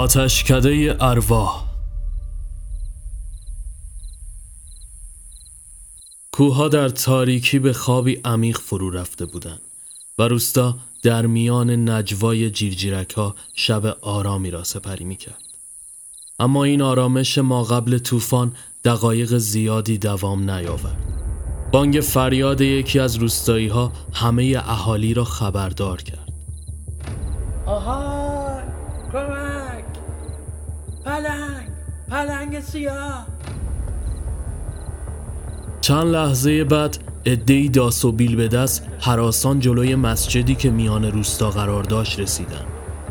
آتشکده ارواح کوها در تاریکی به خوابی عمیق فرو رفته بودند و روستا در میان نجوای جیرجیرک ها شب آرامی را سپری می کرد. اما این آرامش ما قبل طوفان دقایق زیادی دوام نیاورد. بانگ فریاد یکی از روستایی ها همه اهالی را خبردار کرد. آهای پلنگ سیاه. چند لحظه بعد ادهی داس و بیل به دست حراسان جلوی مسجدی که میان روستا قرار داشت رسیدن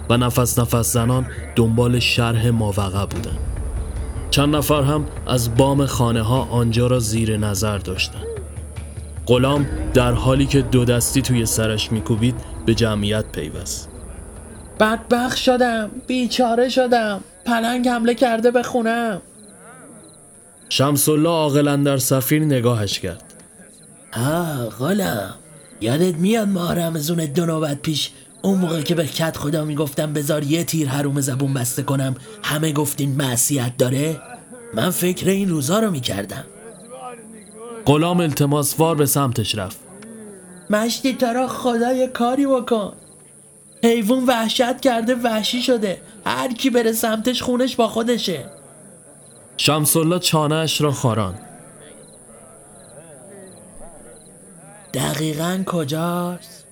و نفس نفس زنان دنبال شرح ماوقع بودن. چند نفر هم از بام خانه ها آنجا را زیر نظر داشتند. غلام در حالی که دو دستی توی سرش میکوبید به جمعیت پیوست. بدبخ شدم بیچاره شدم. پلنگ حمله کرده به خونم. شمس الله عاقلا در سفیر نگاهش کرد. آه غلام یادت میاد ماه رمزون دو نوبت پیش اون موقع که به کت خدا می‌گفتم بذار یه تیر حروم زبون بسته کنم همه گفتین معصیت داره؟ من فکر این روزا رو می‌کردم. غلام التماسوار به سمتش رفت. مشتی ترا خدا یه کاری بکن. حیوان وحشت کرده وحشی شده. هر کی بره سمتش خونش با خودشه. شمس الله چانهش را خاران. دقیقا کجاست؟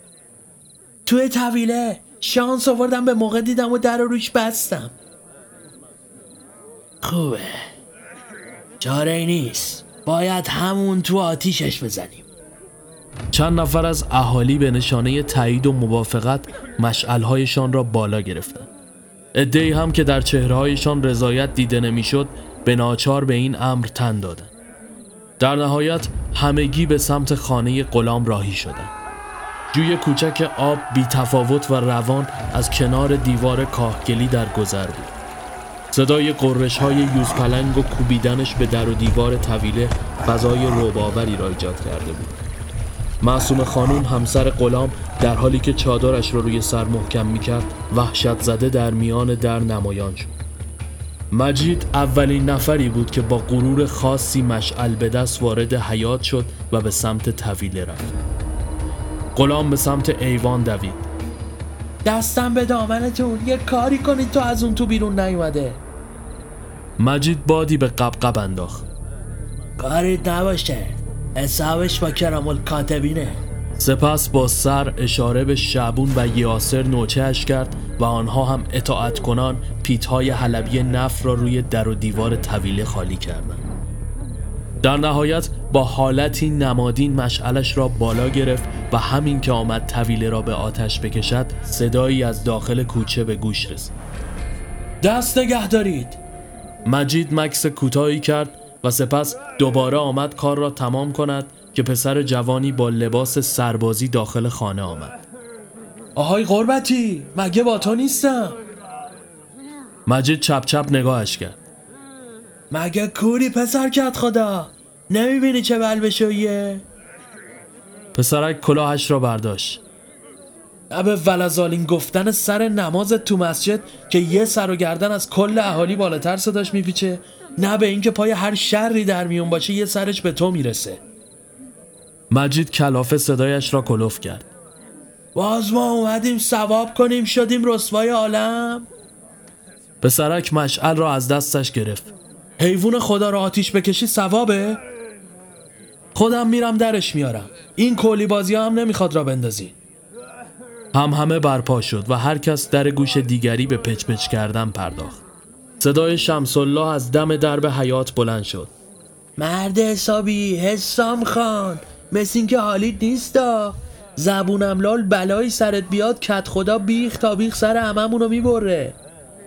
توی طویله شانس آوردم به موقع دیدم و در رو روش بستم. خوبه. چاره ای نیست. باید همون تو آتیشش بزنیم. چند نفر از اهالی به نشانه تایید و موافقت مشعلهایشان را بالا گرفتند. ادهی هم که در چهرههایشان رضایت دیده نمی‌شد به ناچار به این امر تن دادند. در نهایت همگی به سمت خانه غلام راهی شدند. جوی کوچک آب بی تفاوت و روان از کنار دیوار کاهگلی در گذر بود. صدای قررش های یوز و کوبیدنش به در و دیوار طویله فضای رعب‌آوری را ایجاد کرده بود. معصوم خانوم همسر غلام در حالی که چادرش را روی سر محکم می‌کرد وحشت زده در میان در نمایان شد. مجید اولین نفری بود که با غرور خاصی مشعل به دست وارد حیات شد و به سمت طویله رفت. غلام به سمت ایوان دوید. دستم به دامنتون یه کاری کنید تو از اون تو بیرون نیومده. مجید بادی به قبقب انداخت. کاری نباشه. حسابش با کرام الکاتبینه. سپس با سر اشاره به شعبون و یاسر نوچهش کرد و آنها هم اطاعت کنان پیتهای حلبی نف را روی در و دیوار طویله خالی کردند. در نهایت با حالتی نمادین مشعلش را بالا گرفت و همین که آمد طویله را به آتش بکشد صدایی از داخل کوچه به گوش رسید. دست نگه دارید. مجید مکس کوتاهی کرد و سپس دوباره آمد کار را تمام کند که پسر جوانی با لباس سربازی داخل خانه آمد. آهای قربتی مگه با تو نیستم؟ مجید چپ چپ نگاهش کرد. مگه کوری پسر کت خدا؟ نمی‌بینی چه بلبشویه پسرک کلاهش را برداشت. نه به ولزالین گفتن سر نماز تو مسجد که یه سر و گردن از کل اهالی بالاتر صداش میپیچه. نه به اینکه پای هر شری در میون باشه یه سرش به تو می‌رسه. مجید کلافه صدایش را کلوف کرد. باز ما اومدیم ثواب کنیم شدیم رسوای عالم. پسرک مشعل را از دستش گرفت. حیوان خدا را آتیش بکشی ثوابه؟ خودم میرم درش میارم. این کلی بازی هم نمی‌خواد را بندازی. هم همه برپا شد و هر کس در گوش دیگری به پچ پچ کردن پرداخت. صدای شمس الله از دم درب حیات بلند شد. مرد حسابی حسام خان. مثل اینکه حالیت نیستا. زبونم لال بلایی سرت بیاد کت خدا بیخ تا بیخ سر هممون رو می‌بره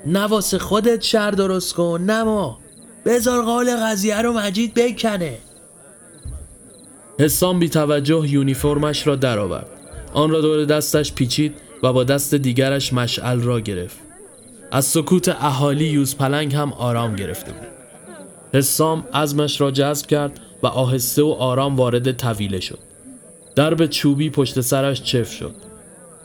نواسه خودت شر درست کن نما بذار قال قضیه رو مجید بکنه. حسام بی توجه یونیفرمش را درآورد. آن را دور دستش پیچید و با دست دیگرش مشعل را گرفت. از سکوت اهالی یوز پلنگ هم آرام گرفته بود. حسام عزمش را جذب کرد و آهسته و آرام وارد طویله شد. درب چوبی پشت سرش چف شد.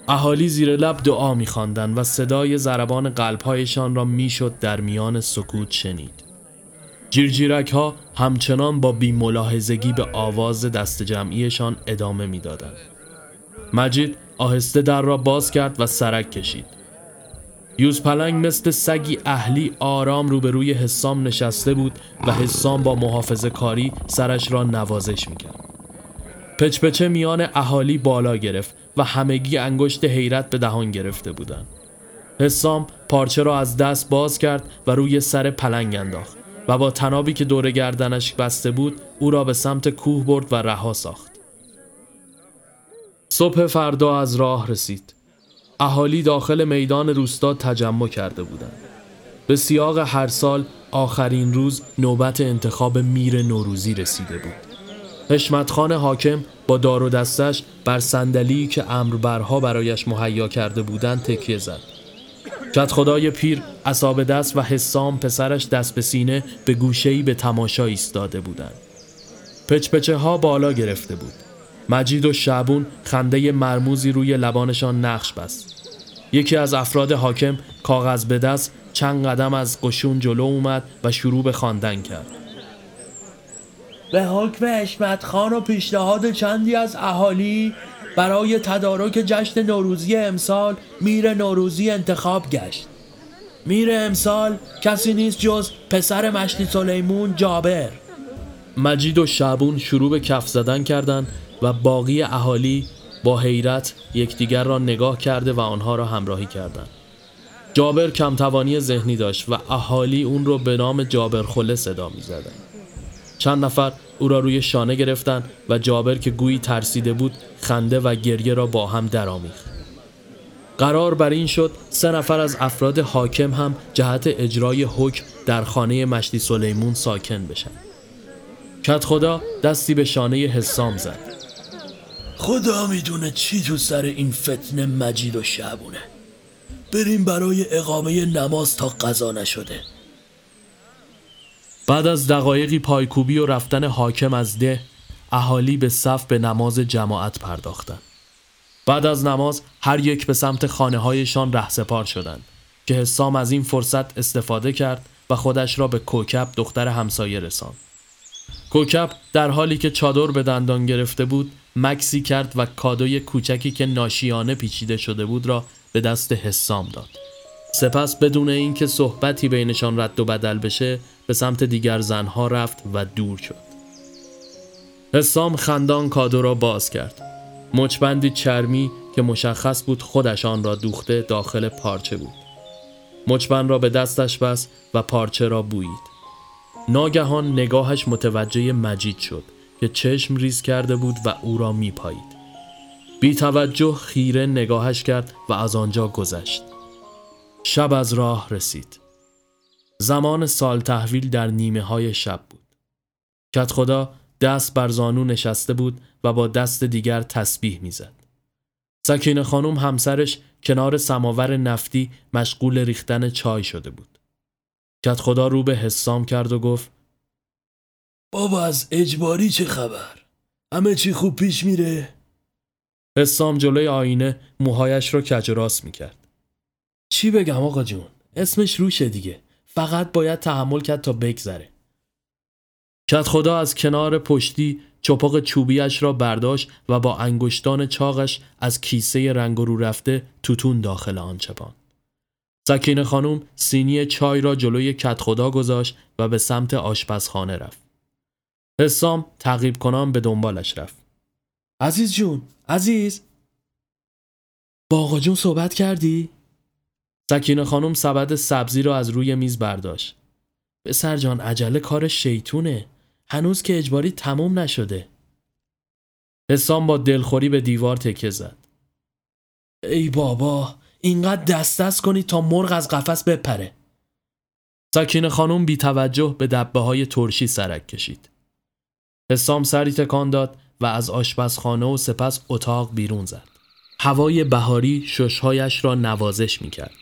اهالی زیر لب دعا میخواندند و صدای ضربان قلبهایشان را می‌شد در میان سکوت شنید. جیرجیرک ها همچنان با بیملاحظگی به آواز دست جمعیشان ادامه می‌دادند. مجید آهسته در را باز کرد و سرک کشید. یوز پلنگ مثل سگی اهلی آرام روبروی حسام نشسته بود و حسام با محافظه کاری سرش را نوازش می‌کرد پچپچه میان اهالی بالا گرفت و همگی انگشت حیرت به دهان گرفته بودند. حسام پارچه را از دست باز کرد و روی سر پلنگ انداخت و با تنابی که دور گردنش بسته بود او را به سمت کوه برد و رها ساخت. صبح فردا از راه رسید. اهالی داخل میدان روستا تجمع کرده بودند. به سیاق هر سال آخرین روز نوبت انتخاب میر نوروزی رسیده بود. حشمتخان حاکم با دار و دستش بر صندلی که امربرها برایش مهیا کرده بودند تکیه زد. کت خدای پیر اصاب دست و حسام پسرش دست به سینه به گوشهی به تماشا ایستاده بودند. پچپچه ها بالا گرفته بود. مجید و شعبون خنده مرموزی روی لبانشان نقش بست. یکی از افراد حاکم کاغذ به دست چند قدم از قشون جلو اومد و شروع به خواندن کرد. به حکم اشمت خان و پیشنهاد چندی از اهالی برای تدارک جشن نوروزی امسال میر نوروزی انتخاب گشت میر امسال کسی نیست جز پسر مشتی سلیمون جابر مجید و شعبون شروع به کف زدن کردند و باقی اهالی با حیرت یکدیگر را نگاه کرده و آنها را همراهی کردند. جابر کمتوانی ذهنی داشت و اهالی اون رو به نام جابر خله صدا می زدن. چند نفر او را روی شانه گرفتند و جابر که گویی ترسیده بود خنده و گریه را با هم درآمیخت. قرار بر این شد سه نفر از افراد حاکم هم جهت اجرای حکم در خانه مشتی سلیمون ساکن بشن. کت خدا دستی به شانه حسام زد. خدا می‌دونه چی تو سر این فتنه مجید و شعبونه. بریم برای اقامه نماز تا قضا نشده. بعد از دقایقی پایکوبی و رفتن حاکم از ده اهالی به صف به نماز جماعت پرداختند. بعد از نماز هر یک به سمت خانه هایشان رهسپار شدند که حسام از این فرصت استفاده کرد و خودش را به کوکب دختر همسایه رساند. کوکب در حالی که چادر به دندان گرفته بود مکسی کرد و کادوی کوچکی که ناشیانه پیچیده شده بود را به دست حسام داد. سپس بدون اینکه صحبتی بینشان رد و بدل بشه به سمت دیگر زنها رفت و دور شد. حسام خندان کادو را باز کرد. مچبندی چرمی که مشخص بود خودش آن را دوخته داخل پارچه بود. مچبند را به دستش بست و پارچه را بویید. ناگهان نگاهش متوجه مجید شد. که چشم ریز کرده بود و او را میپایید بی توجه خیره نگاهش کرد و از آنجا گذشت شب از راه رسید زمان سال تحویل در نیمه های شب بود. کت خدا دست بر زانو نشسته بود و با دست دیگر تسبیح می‌زد. سکین خانم همسرش کنار سماور نفتی مشغول ریختن چای شده بود. کت خدا رو به حسام کرد و گفت بابا از اجباری چه خبر؟ همه چی خوب پیش میره؟ حسام جلوی آینه موهایش رو کج راست می‌کرد. چی بگم آقا جون؟ اسمش روشه دیگه. فقط باید تحمل کرد تا بگذره کت خدا از کنار پشتی چپاق چوبیش را برداشت و با انگشتان چاقش از کیسه رنگ رو رفته توتون داخل آن چپان. سکین خانم سینی چای را جلوی کت خدا گذاشت و به سمت آشپزخانه رفت. حسام تعقیب کنان به دنبالش رفت. عزیز جون، عزیز با آقا جون صحبت کردی؟ سکینه خانم سبد سبزی را از روی میز برداشت. پسر جان عجله کار شیطونه. هنوز که اجباری تموم نشده. حسام با دلخوری به دیوار تکه زد. ای بابا اینقدر دست دست کنی تا مرغ از قفس بپره. سکینه خانم بی توجه به دبه های ترشی سرک کشید. حسام سری تکان داد و از آشپزخانه و سپس اتاق بیرون زد. هوای بهاری ششهایش را نوازش می کرد.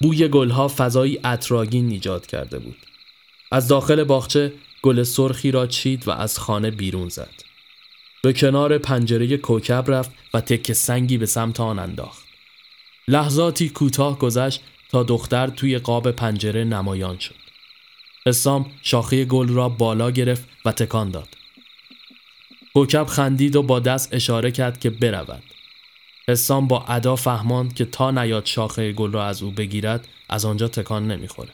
بوی گلها فضایی اطراگین ایجاد کرده بود. از داخل باغچه گل سرخی را چید و از خانه بیرون زد. به کنار پنجره کوکب رفت و تک سنگی به سمت آن انداخت. لحظاتی کوتاه گذشت تا دختر توی قاب پنجره نمایان شد. حسام شاخه گل را بالا گرفت و تکان داد. کوکب خندید و با دست اشاره کرد که برود. حسام با ادا فهماند که تا نیاد شاخه گل را از او بگیرد از آنجا تکان نمی‌خوره.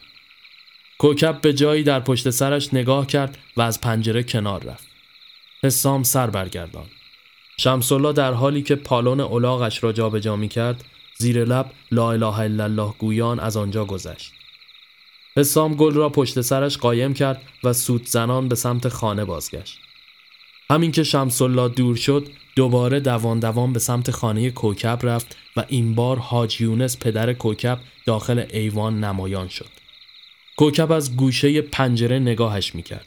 کوکب به جایی در پشت سرش نگاه کرد و از پنجره کنار رفت. حسام سر برگردان. شمسالله در حالی که پالون الاغش را جابجا می کرد زیر لب لا اله الا الله گویان از آنجا گذشت. حسام گل را پشت سرش قایم کرد و سود زنان به سمت خانه بازگشت. همین که شمسالله دور شد دوباره دوان دوان به سمت خانه کوکب رفت و این بار حاج یونس پدر کوکب داخل ایوان نمایان شد. کوکب از گوشه پنجره نگاهش می‌کرد.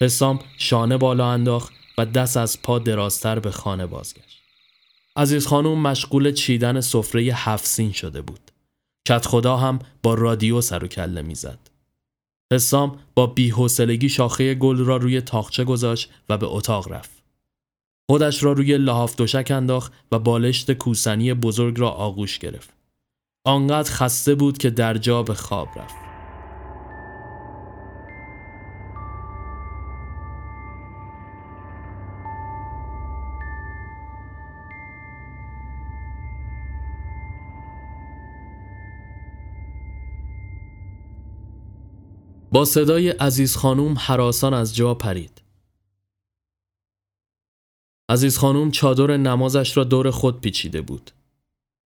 حسام شانه بالا انداخت و دست از پا درازتر به خانه بازگشت. عزیز خانوم مشغول چیدن سفره هفت سین شده بود. کت خدا هم با رادیو سر و کله می‌زد. حسام با بیحوصلگی شاخه گل را روی تاخچه گذاشت و به اتاق رفت. خودش را روی لحاف دوشک انداخت و بالشت کوسنی بزرگ را آغوش گرفت. آنقدر خسته بود که در جا به خواب رفت. با صدای عزیز خانوم حراسان از جا پرید. عزیز خانوم چادر نمازش را دور خود پیچیده بود.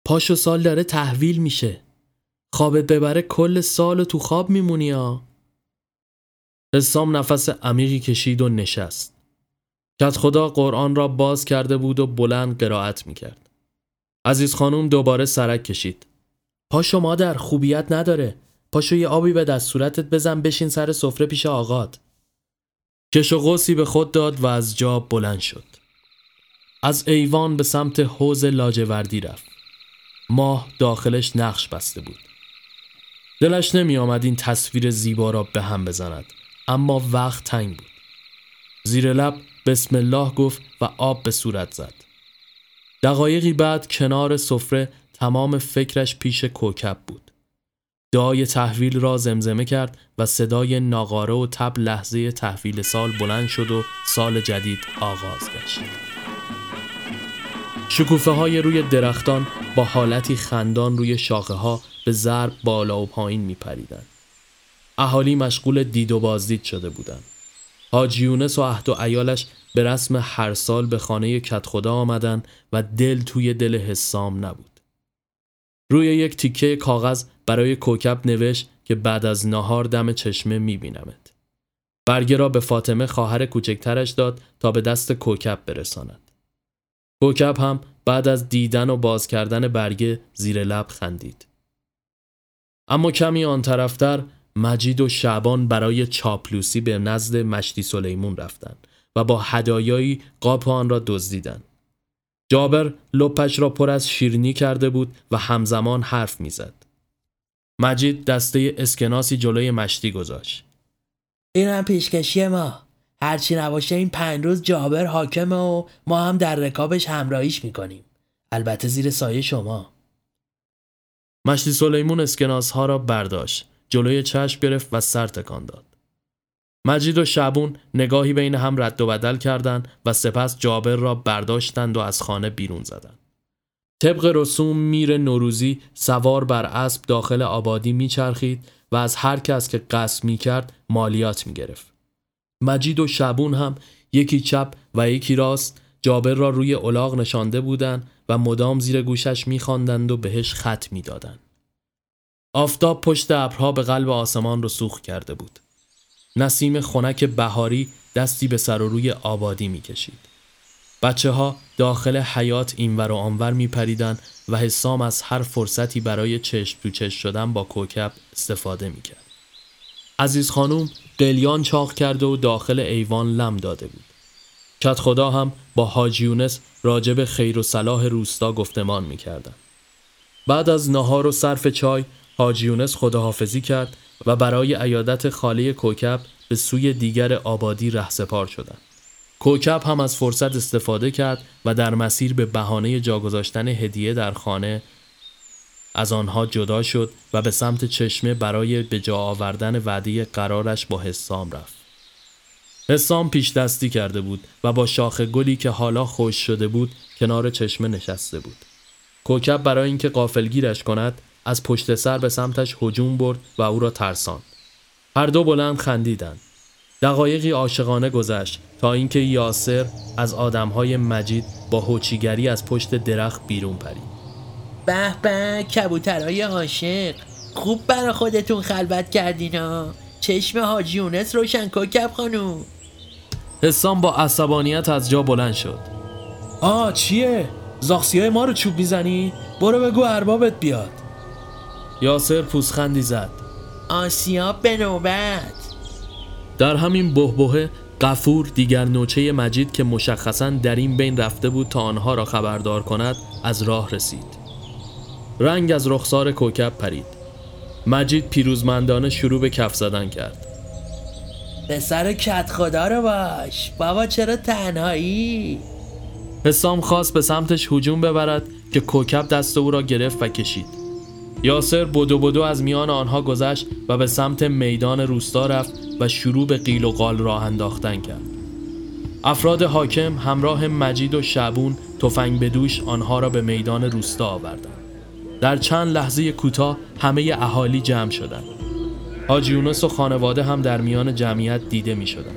پاشو سال داره تحویل میشه. خوابت ببره کل سال تو خواب میمونی ها. حسام نفس عمیقی کشید و نشست. کت خدا قرآن را باز کرده بود و بلند قرائت می‌کرد. عزیز خانوم دوباره سرک کشید. پاشو مادر خوبیت نداره. پاشو یه آبی به دست صورتت بزن بشین سر سفره پیش آقاد. کش و قوسی به خود داد و از جا بلند شد. از ایوان به سمت حوز لاجوردی رفت. ماه داخلش نقش بسته بود. دلش نمی آمد این تصویر زیبا را به هم بزند اما وقت تنگ بود. زیر لب بسم الله گفت و آب به صورت زد. دقایقی بعد کنار سفره تمام فکرش پیش کوکب بود. دعای تحویل را زمزمه کرد و صدای ناقاره و تب لحظه تحویل سال بلند شد و سال جدید آغاز گشت. شکوفه های روی درختان با حالتی خندان روی شاخه ها به ضرب بالا و پایین می پریدن. اهالی مشغول دید و بازدید شده بودند. حاجی و عهد و ایالش به رسم هر سال به خانه کت خدا آمدن و دل توی دل حسام نبود. روی یک تیکه کاغذ برای کوکب نوشت که بعد از نهار دم چشمه میبینمت. برگه را به فاطمه خواهر کوچکترش داد تا به دست کوکب برساند. کوکب هم بعد از دیدن و باز کردن برگه زیر لب خندید. اما کمی آن طرفتر مجید و شعبان برای چاپلوسی به نزد مشتی سلیمون رفتند و با هدایایی قاپ آن را دزدیدند. جابر لپش را پر از شیرنی کرده بود و همزمان حرف می‌زد. مجید دسته اسکناسی جلوی مشتی گذاشت. این هم پیشکشی ما. هرچی نباشه این پنج روز جابر حاکمه و ما هم در رکابش همراهیش می‌کنیم. البته زیر سایه شما. مشتی سلیمون اسکناس ها را برداشت. جلوی چشم گرفت و سر تکان داد. مجید و شبون نگاهی بین هم رد و بدل کردند و سپس جابر را برداشتند و از خانه بیرون زدند. طبق رسوم میر نوروزی سوار بر اسب داخل آبادی میچرخید و از هر کس که قصد می کرد مالیات می گرفت. مجید و شبون هم یکی چپ و یکی راست جابر را روی الاغ نشانده بودند و مدام زیر گوشش میخواندند و بهش خط می‌دادند. آفتاب پشت ابرها به قلب آسمان رسوخ کرده بود. نسیم خنک بهاری دستی به سر و روی آبادی می‌کشید. بچه ها داخل حیات اینور و آنور می پریدن و حسام از هر فرصتی برای چشم تو چشم شدن با کوکب استفاده می کرد. عزیز خانوم قلیان چاق کرده و داخل ایوان لم داده بود. کت خدا هم با حاجی یونس راجب خیر و صلاح روستا گفتمان می کردن. بعد از نهار و صرف چای حاجی یونس خداحافظی کرد و برای عیادت خاله کوکب به سوی دیگر آبادی رهسپار شدند. کوکب هم از فرصت استفاده کرد و در مسیر به بهانه جا گذاشتن هدیه در خانه از آنها جدا شد و به سمت چشمه برای به جا آوردن وعده قرارش با حسام رفت. حسام پیش دستی کرده بود و با شاخ گلی که حالا خوش شده بود کنار چشمه نشسته بود. کوکب برای اینکه قافلگیرش کند از پشت سر به سمتش هجوم برد و او را ترساند. هر دو بلند خندیدند. دقایقی عاشقانه گذشت تا اینکه یاسر از آدمهای مجید با هوچیگری از پشت درخت بیرون پرید. به به کبوترهای عاشق خوب برا خودتون خلوت کردینا چشم حاجی یونس روشن کوکب خانوم حسام با عصبانیت از جا بلند شد آه چیه؟ زاخسی ما رو چوب می‌زنی؟ برو بگو اربابت بیاد یاسر پوسخندی زد. آسیاب به نوبت. در همین بهبهه قفور دیگر نوچه مجید که مشخصا در این بین رفته بود تا آنها را خبردار کند از راه رسید. رنگ از رخسار کوکب پرید. مجید پیروزمندانه شروع به کف زدن کرد. به سر کت خدا رو باش. بابا چرا تنهایی؟ حسام خواست به سمتش هجوم ببرد که کوکب دست او را گرفت و کشید. یاسر بدو بدو از میان آنها گذشت و به سمت میدان روستا رفت و شروع به قیل و قال راه انداختن کرد افراد حاکم همراه مجید و شبون تفنگ به دوش آنها را به میدان روستا آوردند در چند لحظه کوتاه همه اهالی جمع شدند. حاجی و خانواده هم در میان جمعیت دیده می شدن.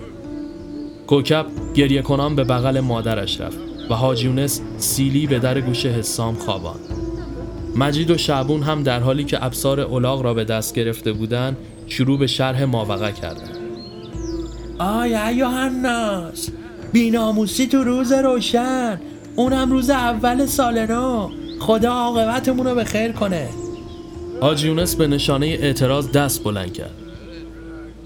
کوکب گریه کنان به بغل مادرش رفت و حاجی سیلی به در گوش حسام خوابان. مجید و شعبون هم در حالی که ابسار اولاغ را به دست گرفته بودند شروع به شرح ماوقع کردند. آیا یوحناس بیناموسی تو روز روشن اونم روز اول سال نو خدا عاقبتمون رو به خیر کنه حاج یونس به نشانه اعتراض دست بلند کرد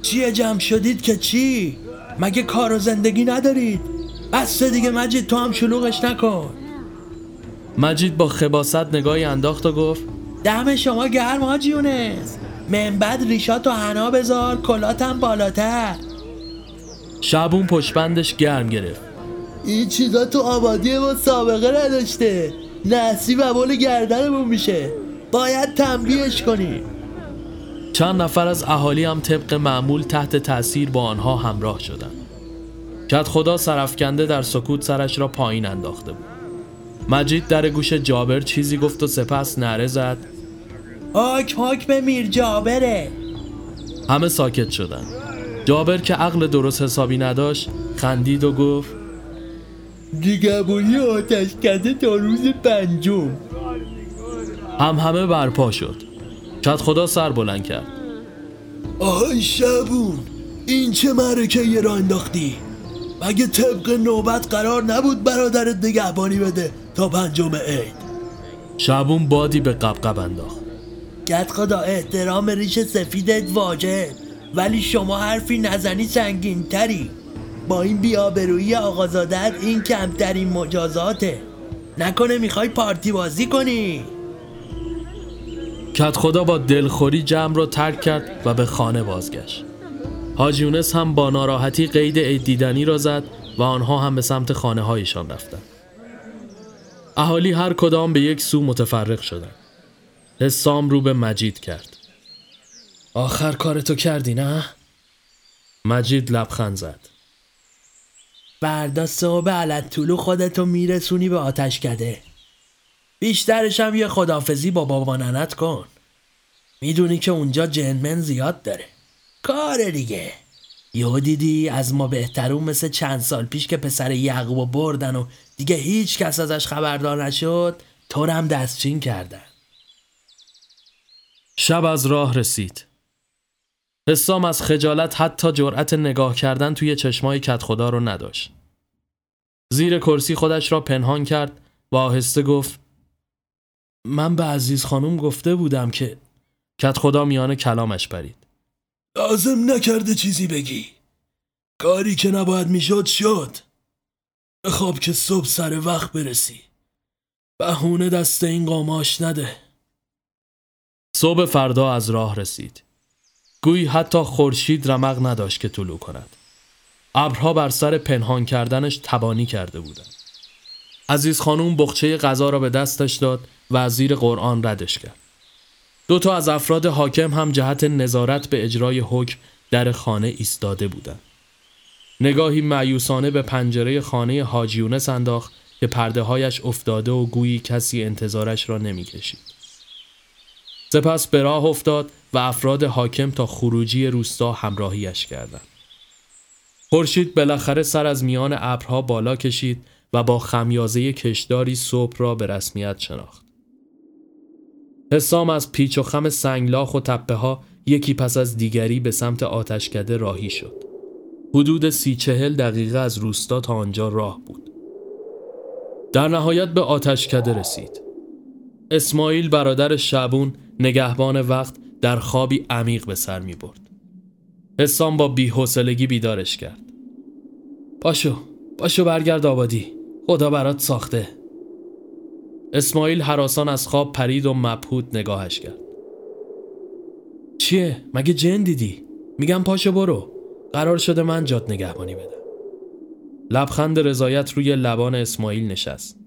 چیه جمع شدید که چی؟ مگه کار و زندگی ندارید؟ بس دیگه مجید تو هم شلوغش نکن مجید با خباست نگاهی انداخت و گفت دم شما گرم حاج یونس. من بعد ریشات و حنا بذار کلاتم بالاتر. شبون پشبندش گرم گرفت. این چیزا تو آبادی ما سابقه نداشته. نسی و بول گردنمون میشه. باید تنبیهش کنیم چند نفر از اهالی هم طبق معمول تحت تاثیر با آنها همراه شدند. کت خدا سرفکنده در سکوت سرش را پایین انداخته بود. مجید در گوش جابر چیزی گفت و سپس نره زد. حاک حاک به میر جابره. همه ساکت شدند. جابر که عقل درست حسابی نداشت خندید و گفت دیگبونی آتش کده تا روز پنجم. هم همه برپا شد. کت خدا سر بلند کرد. آهای شبون این چه معرکه یه را انداختی؟ مگه طبق نوبت قرار نبود برادرت نگهبانی بده؟ تا پنجم عید. شبون بادی به قبقب انداخت. کت خدا احترام ریش سفیدت واجه. ولی شما حرفی نزنی سنگین تری با این بیابرویی آقازادت این کمترین مجازاته. نکنه می‌خوای پارتی بازی کنی. کت خدا با دلخوری جمع را ترک کرد و به خانه بازگشت. حاج یونس هم با ناراحتی قید عید دیدنی را زد و آنها هم به سمت خانه هایشان رفتند. اهالی هر کدام به یک سو متفرق شدند حسام رو به مجید کرد. آخر کارتو کردی نه؟ مجید لبخند زد. فردا صبح علت طولو خودتو میرسونی به آتش کده. بیشترش هم یه خدافزی با بابا ننت کن. می‌دونی که اونجا جنمن زیاد داره. کار دیگه. یهو دیدی از ما بهترون مثل چند سال پیش که پسر یعقوب بردن و دیگه هیچ کس ازش خبردار نشد تو هم دستچین کردن شب از راه رسید حسام از خجالت حتی جرأت نگاه کردن توی چشمای کت خدا رو نداشت. زیر کرسی خودش را پنهان کرد و آهسته گفت من به عزیز خانم گفته بودم که کت خدا میان کلامش پرید. لازم نکرده چیزی بگی. کاری که نباید می‌شد شد. خواب که صبح سر وقت برسی. بهونه دست این قاماش نده. صبح فردا از راه رسید. گویی حتی خورشید رمق نداشت که طلوع کند ابرها بر سر پنهان کردنش تبانی کرده بودند عزیز خانوم بخچه غذا را به دستش داد و از زیر قرآن ردش کرد دو تا از افراد حاکم هم جهت نظارت به اجرای حکم در خانه ایستاده بودند. نگاهی معیوسانه به پنجره خانه حاجیونس انداخت که پرده هایش افتاده و گویی کسی انتظارش را نمی کشید. سپس به راه افتاد و افراد حاکم تا خروجی روستا همراهیش کردند. خورشید بالاخره سر از میان ابرها بالا کشید و با خمیازه کشداری صبح را به رسمیت شناخت. حسام از پیچ و خم سنگلاخ و تپه ها یکی پس از دیگری به سمت آتشکده راهی شد. حدود سی چهل دقیقه از روستا تا آنجا راه بود. در نهایت به آتشکده رسید. اسماعیل برادر شبون نگهبان وقت در خوابی عمیق به سر می برد. حسام با بیحوصلگی بیدارش کرد. پاشو پاشو برگرد آبادی خدا برات ساخته اسماعیل حراسان از خواب پرید و مبهوت نگاهش کرد. چیه؟ مگه جن دیدی؟ میگم پاشو برو. قرار شده من جات نگهبانی بدم. لبخند رضایت روی لبان اسماعیل نشست.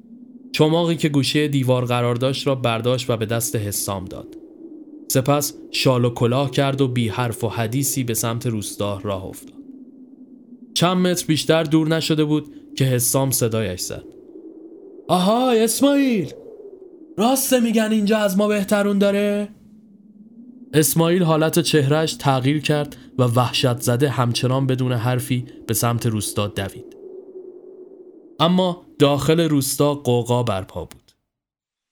چماقی که گوشه دیوار قرار داشت را برداشت و به دست حسام داد. سپس شال و کلاه کرد و بی حرف و حدیثی به سمت روستا راه افتاد. چند متر بیشتر دور نشده بود که حسام صدایش زد. آها اسماعیل راسته میگن اینجا از ما بهترون داره؟ اسماعیل حالت چهرهش تغییر کرد و وحشت زده همچنان بدون حرفی به سمت روستا دوید. اما داخل روستا قوقا برپا بود.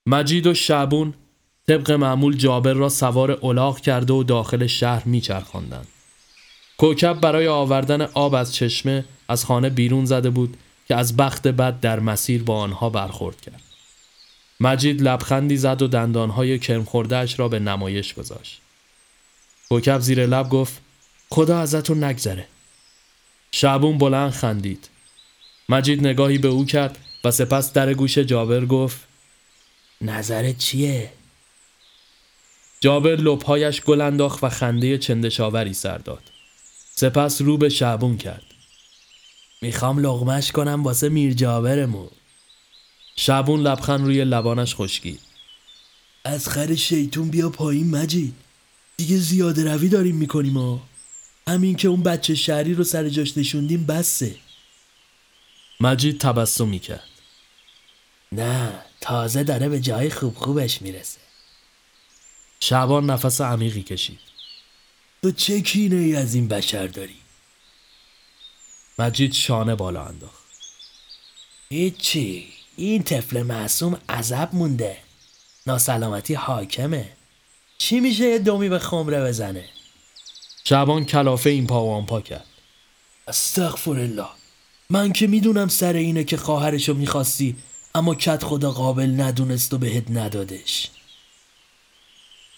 مجید و شعبون طبق معمول جابر را سوار الاغ کرده و داخل شهر میچرخاندند. کوکب برای آوردن آب از چشمه از خانه بیرون زده بود که از بخت بد در مسیر با آنها برخورد کرد. مجید لبخندی زد و دندانهای کرم خوردهش را به نمایش گذاشت. کوکب زیر لب گفت خدا ازتون نگذره. شعبون بلند خندید. مجید نگاهی به او کرد و سپس در گوش جابر گفت نظرت چیه؟ جابر لبهایش گل انداخت و خنده چندشاوری سر داد. سپس رو به شعبون کرد. می‌خوام لغمش کنم واسه میر جابرمون. شعبون لبخند روی لبانش خشکید. از خر شیطون بیا پایین مجید. دیگه زیاده روی داریم می‌کنیم ها. همین که اون بچه شهری رو سر جاش نشوندیم بسه. مجید تبسم می‌کرد. نه تازه داره به جای خوب خوبش می‌رسه. شعبان نفس عمیقی کشید. تو چه کینه ای از این بشر داری؟ مجید شانه بالا انداخت. هیچی این طفل معصوم عذب مونده. ناسلامتی حاکمه. چی میشه یه دومی به خمره بزنه؟ شعبان کلافه این پا و آن پا کرد. استغفر الله من که می‌دونم سر اینه که خواهرشو می‌خواستی اما کت خدا قابل ندونست و بهت ندادش.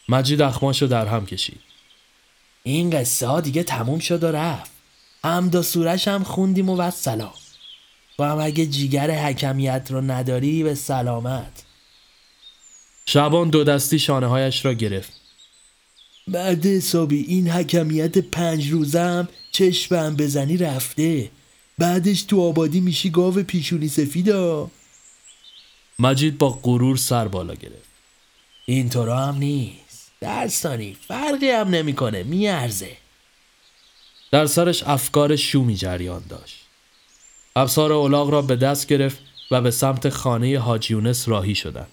مجید اخماشو در هم کشید. این قصه ها دیگه تموم شد و رفت. حمد سورش هم خوندیم و بس سلام. تو هم اگه جیگر حکمیت رو نداری به سلامت. شعبان دو دستی شانه هایش را گرفت. بعد حسابی این حکمیت پنج روزم چشم بزنی رفته. بعدش تو آبادی میشی گاو پیشونی سفیدا. مجید با غرور سر بالا گرفت. اینطورا هم نیست. درستانی فرقی هم نمی‌کنه میارزه. در سرش افکار شومی جریان داشت. افسار اولاغ را به دست گرفت و به سمت خانه حاجیونس راهی شدند.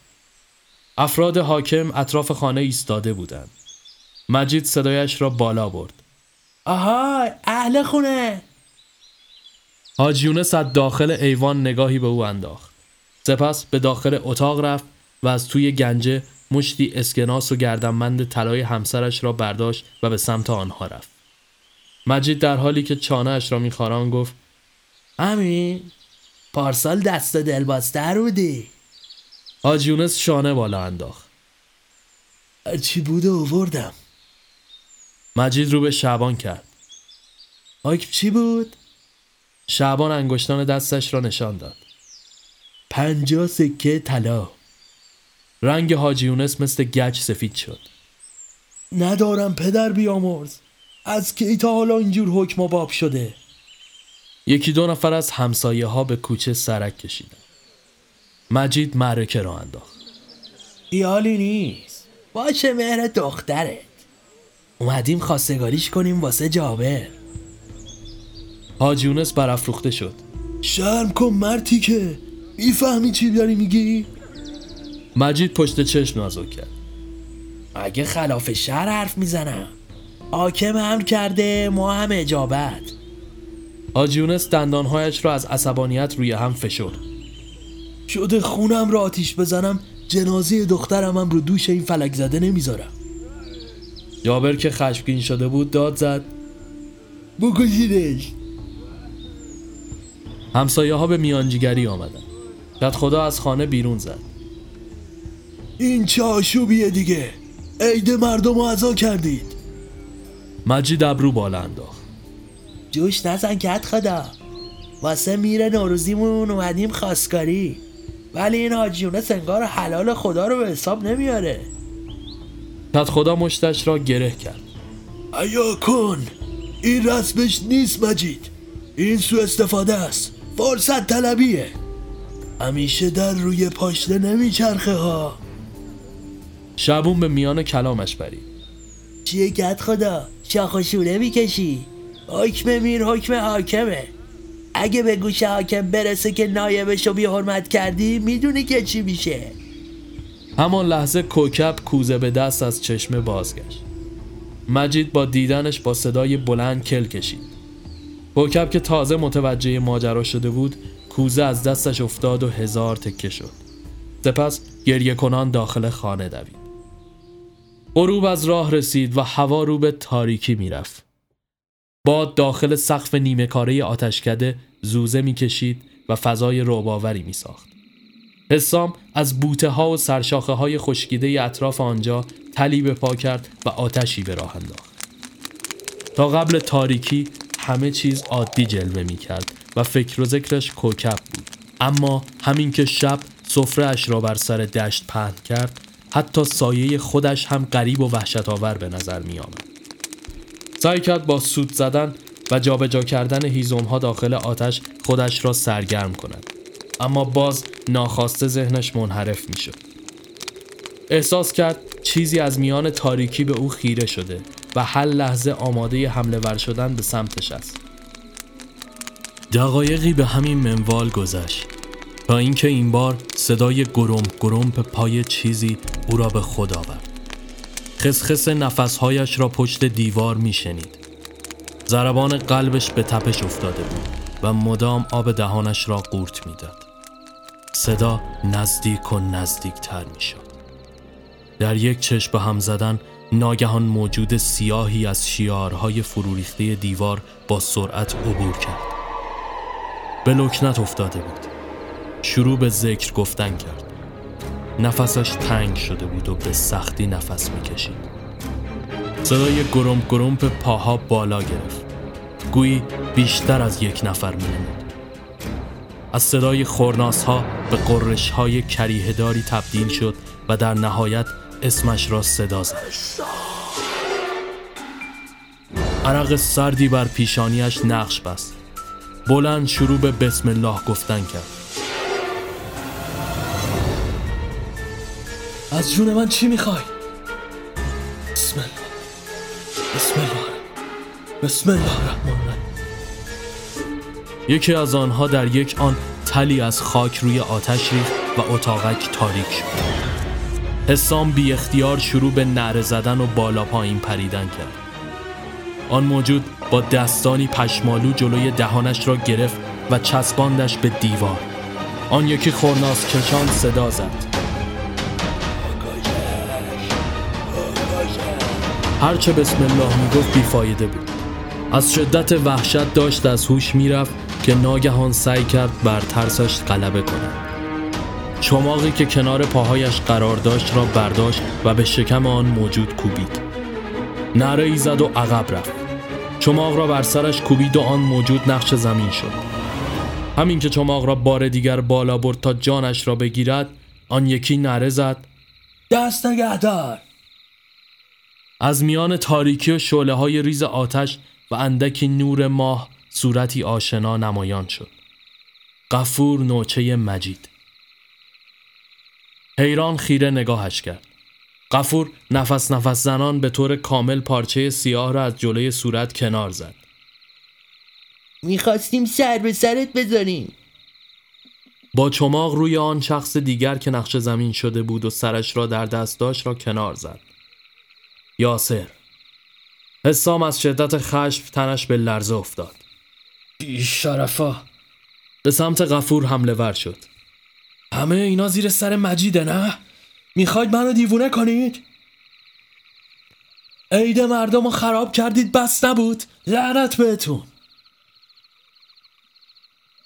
افراد حاکم اطراف خانه ایستاده بودند. مجید صدایش را بالا برد. آهای اهل خونه! حاجیونس از داخل ایوان نگاهی به او انداخت. سپس به داخل اتاق رفت و از توی گنجه مشتی اسکناس و گردنبند طلای همسرش را برداشت و به سمت آنها رفت. مجید در حالی که چانهاش را میخاران گفت همین پارسال دست دلبازتر بودی. آجیونس شانه بالا انداخت. چی بوده آوردم؟ مجید رو به شعبان کرد. آک چی بود؟ شعبان انگشتان دستش را نشان داد. پنجا سکه طلا. رنگ حاجیونس مثل گچ سفید شد. ندارم پدر بیامرز. از کی تا حالا اینجور حکم و باب شده. یکی دو نفر از همسایه ها به کوچه سرک کشیدن. مجید معرکه را انداخت. ایالی نیست. باشه مهر دخترت. اومدیم خواستگاریش کنیم واسه جابر. حاج یونس برافروخته شد. شرم کن مرتی که می‌فهمی چی داری میگی؟ مجید پشت چشم نازک کرد. اگه خلاف شهر حرف می‌زنم. حاکم هم کرده ما هم اجابت. حاج یونس دندانهایش را از عصبانیت روی هم فشرد. شده خونم را آتیش بزنم جنازه دخترم هم رو دوش این فلک زده نمی‌ذارم. جابر که خشمگین شده بود داد زد. بکشیدش همسایه ها به میانجیگری آمدن. کت خدا از خانه بیرون زد. این چه آشوبیه دیگه. عید مردم رو عزا کردید. مجید ابرو بالا انداخت. جوش نزن کت خدا. واسه میره نوروزیمون اومدیم خواستگاری. ولی این حاجیونه سنگار حلال خدا رو به حساب نمیاره. کت خدا مشتش را گره کرد. ایا کن. این رسمش نیست مجید. این سو استفاده است. فرصت طلبیه. همیشه در روی پاشنه نمیچرخه ها. شبون به میان کلامش برید. چیه کت خدا؟ شاخ و شوره می‌کشی؟ حکم میر حکم حاکمه. اگه به گوش حاکم برسه که نایبش رو بی حرمت کردی می‌دونی که چی میشه. همان لحظه کوکب کوزه به دست از چشمه بازگشت. مجید با دیدنش با صدای بلند کل کشید. کوکب که تازه متوجه ماجرا شده بود کوزه از دستش افتاد و هزار تکه شد. سپس گریه کنان داخل خانه دوید. غروب از راه رسید و هوا رو به تاریکی می‌رفت باد داخل سقف نیمه کاره آتشکده زوزه می‌کشید و فضای رعباوری می ساخت. حسام از بوته ها و سرشاخه های خشکیده اطراف آنجا تلی به پا کرد و آتشی به راه انداخت. تا قبل تاریکی همه چیز عادی جلوه می کرد و فکر و ذکرش کوکب بود. اما همین که شب سفره اش را بر سر دشت پهن کرد حتی سایه خودش هم غریب و وحشت آور به نظر می آمد. سعی کرد با سود زدن و جابجا کردن هیزم ها داخل آتش خودش را سرگرم کند اما باز ناخواسته ذهنش منحرف می شد. احساس کرد چیزی از میان تاریکی به او خیره شده و هر لحظه آماده حمله ور شدن به سمتش است. دقایقی به همین منوال گذشت تا اینکه این بار صدای گرم گرم پای چیزی او را به خود آورد. خسخس نفسهایش را پشت دیوار میشنید. ضربان قلبش به تپش افتاده بود و مدام آب دهانش را قورت می‌داد. صدا نزدیک و نزدیک تر می شد. در یک چشم به هم زدن ناگهان موجود سیاهی از شیارهای فروریخته دیوار با سرعت عبور کرد. به لکنت افتاده بود. شروع به ذکر گفتن کرد. نفسش تنگ شده بود و به سختی نفس می‌کشید. صدای گرم گرمپ پاها بالا گرفت. گویی بیشتر از یک نفر می‌نمود. از صدای خورناس ها به قررش های کریهداری تبدیل شد و در نهایت اسمش را صدا زد. عرق سردی بر پیشانیش نقش بست. بلند شروع به بسم الله گفتن کرد. از جون من چی می‌خوای؟ بسم الله بسم الله بسم الله الرحمن یکی از آنها در یک آن تلی از خاک روی آتش ریخت و اتاقک تاریک شد. حسام بی اختیار شروع به نعره زدن و بالا پایین پریدن کرد. آن موجود با دستانی پشمالو جلوی دهانش را گرفت و چسباندش به دیوار. آن یکی خورناس کشان صدا زد. هرچه بسم الله می‌گفت بیفایده بود. از شدت وحشت داشت از هوش می‌رفت که ناگهان سعی کرد بر ترسش غلبه کند. چماقی که کنار پاهایش قرار داشت را برداشت و به شکم آن موجود کوبید. نره ای زد و عقب رفت. چماق را بر سرش کوبید و آن موجود نقش زمین شد. همین که چماق را بار دیگر بالا برد تا جانش را بگیرد، آن یکی نره زد. دست نگهدار از میان تاریکی و شعله های ریز آتش و اندکی نور ماه صورتی آشنا نمایان شد. قفور نوچه مجید حیران خیره نگاهش کرد. قفور نفس نفس زنان به طور کامل پارچه سیاه را از جلوی صورت کنار زد می‌خواستیم سر به سرت بذاریم با چماق روی آن شخص دیگر که نقش زمین شده بود و سرش را در دست داشت را کنار زد یاسر. حسام از شدت خشم تنش به لرزه افتاد. شرفا. به سمت غفور حمله ور شد. همه اینا زیر سر مجیده نه؟ می‌خواید منو دیوونه کنید؟ عید مردم رو خراب کردید بس نبود. لعنت بهتون.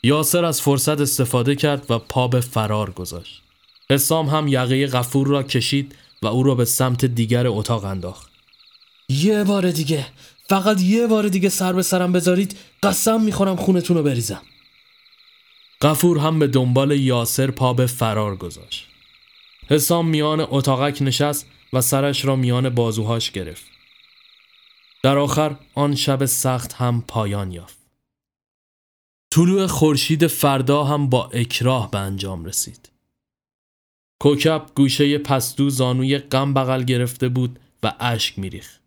یاسر از فرصت استفاده کرد و پا به فرار گذاشت. حسام هم یقه غفور را کشید و او را به سمت دیگر اتاق انداخت. یه بار دیگه فقط یه بار دیگه سر به سرم بذارید قسم می‌خورم خونتون رو بریزم. غفور هم به دنبال یاسر پا به فرار گذاشت. حسام میان اتاقک نشست و سرش را میان بازوهاش گرفت. در آخر آن شب سخت هم پایان یافت. طلوع خورشید فردا هم با اکراه به انجام رسید. کوکب گوشه پستو زانوی غم بغل گرفته بود و اشک میریخت.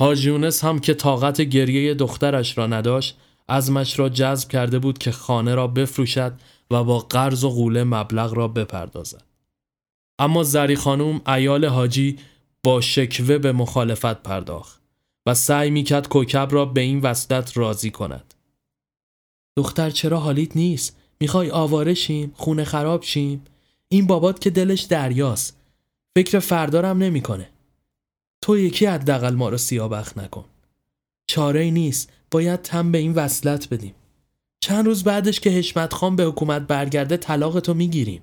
حاجیونس هم که طاقت گریه دخترش را نداشت ازمش را جذب کرده بود که خانه را بفروشد و با قرض و غوله مبلغ را بپردازد. اما زری خانوم ایال حاجی با شکوه به مخالفت پرداخت و سعی می‌کرد کوکب را به این وصلت راضی کند. دختر چرا حالیت نیست؟ می‌خوای آواره شیم خونه خراب شیم این بابات که دلش دریاست. فکر فردارم نمی‌کنه. تو یکی حداقل ما رو سیابخ نکن. چاره ای نیست. باید تم به این وصلت بدیم. چند روز بعدش که حشمت خان به حکومت برگرده طلاق تو می‌گیریم.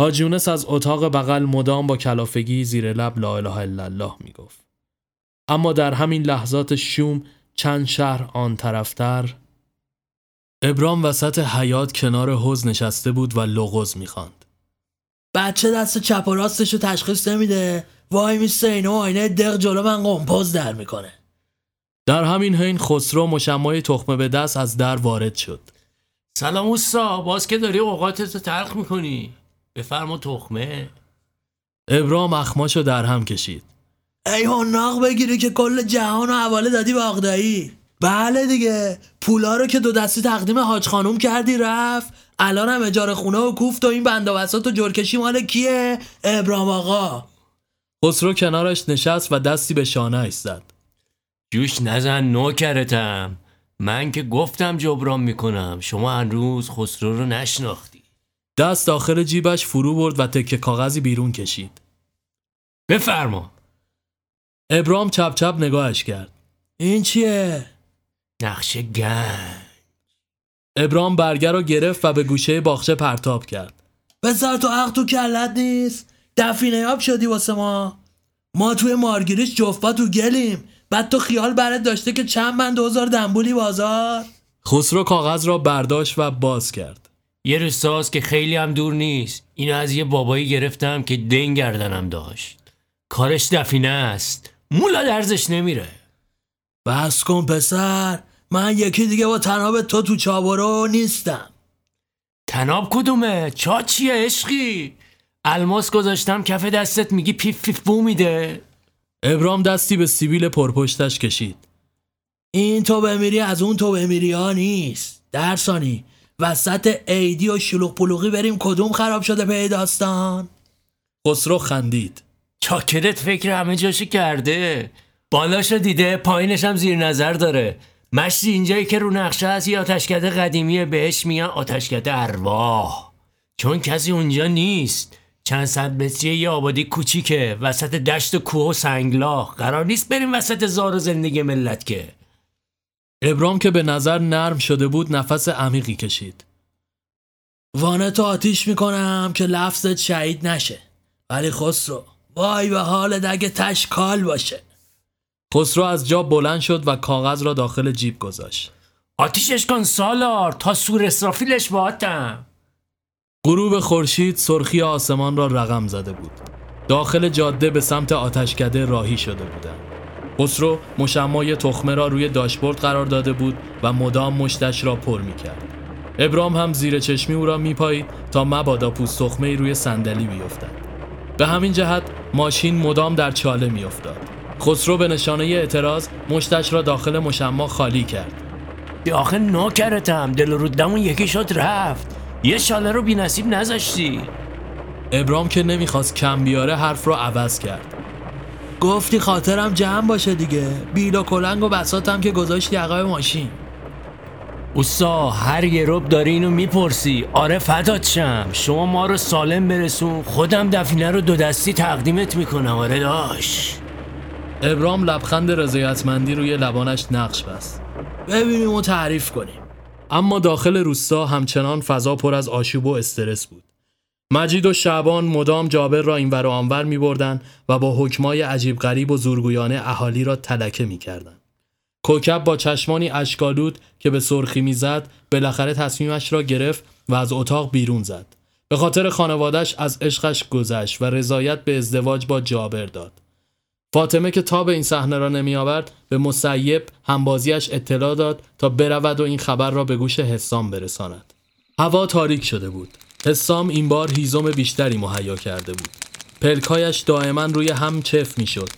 حاجیونس از اتاق بغل مدام با کلافگی زیر لب لا اله الا الله می‌گفت. اما در همین لحظات شوم چند شهر آن طرفتر ابرام وسط حیات کنار حوز نشسته بود و لغز می‌خواند. بچه دست چپ و راستش رو تشخیص نمیده. وای میسته اینو آینه دق جلو من قمپاز در می‌کنه. در همین حین خسرو مشمای تخمه به دست از در وارد شد. سلام اوستا باز که داری اوقاتتو تلخ می‌کنی. بفرما تخمه. ابرام اخماشو در هم کشید. ای ناق بگیری که کل جهان و حواله دادی به آقدایی. بله دیگه پولا رو که دو دستی تقدیم حاج خانوم کردی رفت. الان هم اجاره خونه و کوفت و این بند و بساط و جرکشی مال کیه؟ ابرام آقا. خسرو کنارش نشست و دستی به شانه زد جوش نزن نوکرتم. من که گفتم جبران می‌کنم. شما هنوز خسرو رو نشناختی. دست داخل جیبش فرو برد و تکه کاغذی بیرون کشید. بفرما. ابرام چپ چپ نگاهش کرد. این چیه؟ نقشه گنج. ابرام برگر رو گرفت و به گوشه باغچه پرتاب کرد. بذار تو عقل تو کلت نیست. دفینه آب شدی واسه ما. ما توی مارگریش جفت تو گلیم. بعد تو خیال برات داشته که چند من دوزار دنبولی بازار خسرو کاغذ را برداشت و باز کرد. یه رساس که خیلی هم دور نیست. اینو از یه بابایی گرفتم که دین گردنم داشت. کارش دفینه است. مولا درزش نمیره. بس کن پسر. من یکی دیگه با تناب تو تو چابرو نیستم. تناب کدومه؟ چا چیه عشقی؟ الماس گذاشتم کف دستت میگی پیف پیف بو میده. ابرام دستی به سیبیل پرپشتش کشید. این تو بمیری از اون تو بمیری ها نیست. درسانی وسط عیدی و شلوغ پلوغی بریم کدوم خراب شده به داستان؟ خسرو خندید. چاکرت فکر همه جاشو کرده. بالاشو دیده پایینش هم زیر نظر داره. مشتی اینجایی که رو نقشه هست یه آتشکده قدیمیه بهش میگن آتشکده ارواح. چون کسی اونجا نیست. چند صد متری یه آبادی کوچیکه. وسط دشت و کوه و سنگلاخ. قرار نیست بریم وسط زار و زندگی ملت که. ابرام که به نظر نرم شده بود نفس عمیقی کشید. وانتو آتیش می‌کنم که لفظت شهید نشه. ولی خسرو وای به حال دگه تشکال باشه. خسرو از جا بلند شد و کاغذ را داخل جیب گذاشت. آتیشش کن سالار تا سور اسرافیلش باتم غروب خورشید سرخی آسمان را رقم زده بود. داخل جاده به سمت آتشکده راهی شده بودند. خسرو مشمای تخمه را روی داشبورد قرار داده بود و مدام مشتش را پر می کرد. ابرام هم زیر چشمی او را می پایید تا مبادا پوست تخمه روی صندلی بیفتد. به همین جهت ماشین مدام در چاله میافتاد. خسرو به نشانه اعتراض مشتش را داخل مشما خالی کرد. آخه نوکرتم دل رو دمون یکی شد رفت. یه شاله رو بی نصیب نذاشتی. ابرام که نمی‌خواست کم بیاره حرف رو عوض کرد. گفتی خاطرم جمع باشه دیگه. بیل و کلنگ و بساتم که گذاشتی عقب ماشین. اوسا هر یه رب داری اینو می‌پرسی. آره فدات شم. شما ما رو سالم برسون. خودم دفینه رو دو دستی تقدیمت می‌کنم. آره داش. ابرام لبخند رضایتمندی روی لبانش نقش بست ببینیم و تعریف کنیم اما داخل روستا همچنان فضا پر از آشوب و استرس بود مجید و شعبان مدام جابر را اینور و آنور می بردن و با حکمای عجیب غریب و زورگویانه اهالی را تلکه می کردن. کوکب با چشمانی اشکالود که به سرخی می‌زد بالاخره تصمیمش را گرفت و از اتاق بیرون زد. به خاطر خانوادش از عشقش گذشت و رضایت به ازدواج با جابر داد. فاطمه که تا به این صحنه را نمی آورد به مسیب همبازیش اطلاع داد تا برود و این خبر را به گوش حسام برساند. هوا تاریک شده بود. حسام این بار هیزم بیشتری مهیا کرده بود. پلکایش دائما روی هم چف می شد.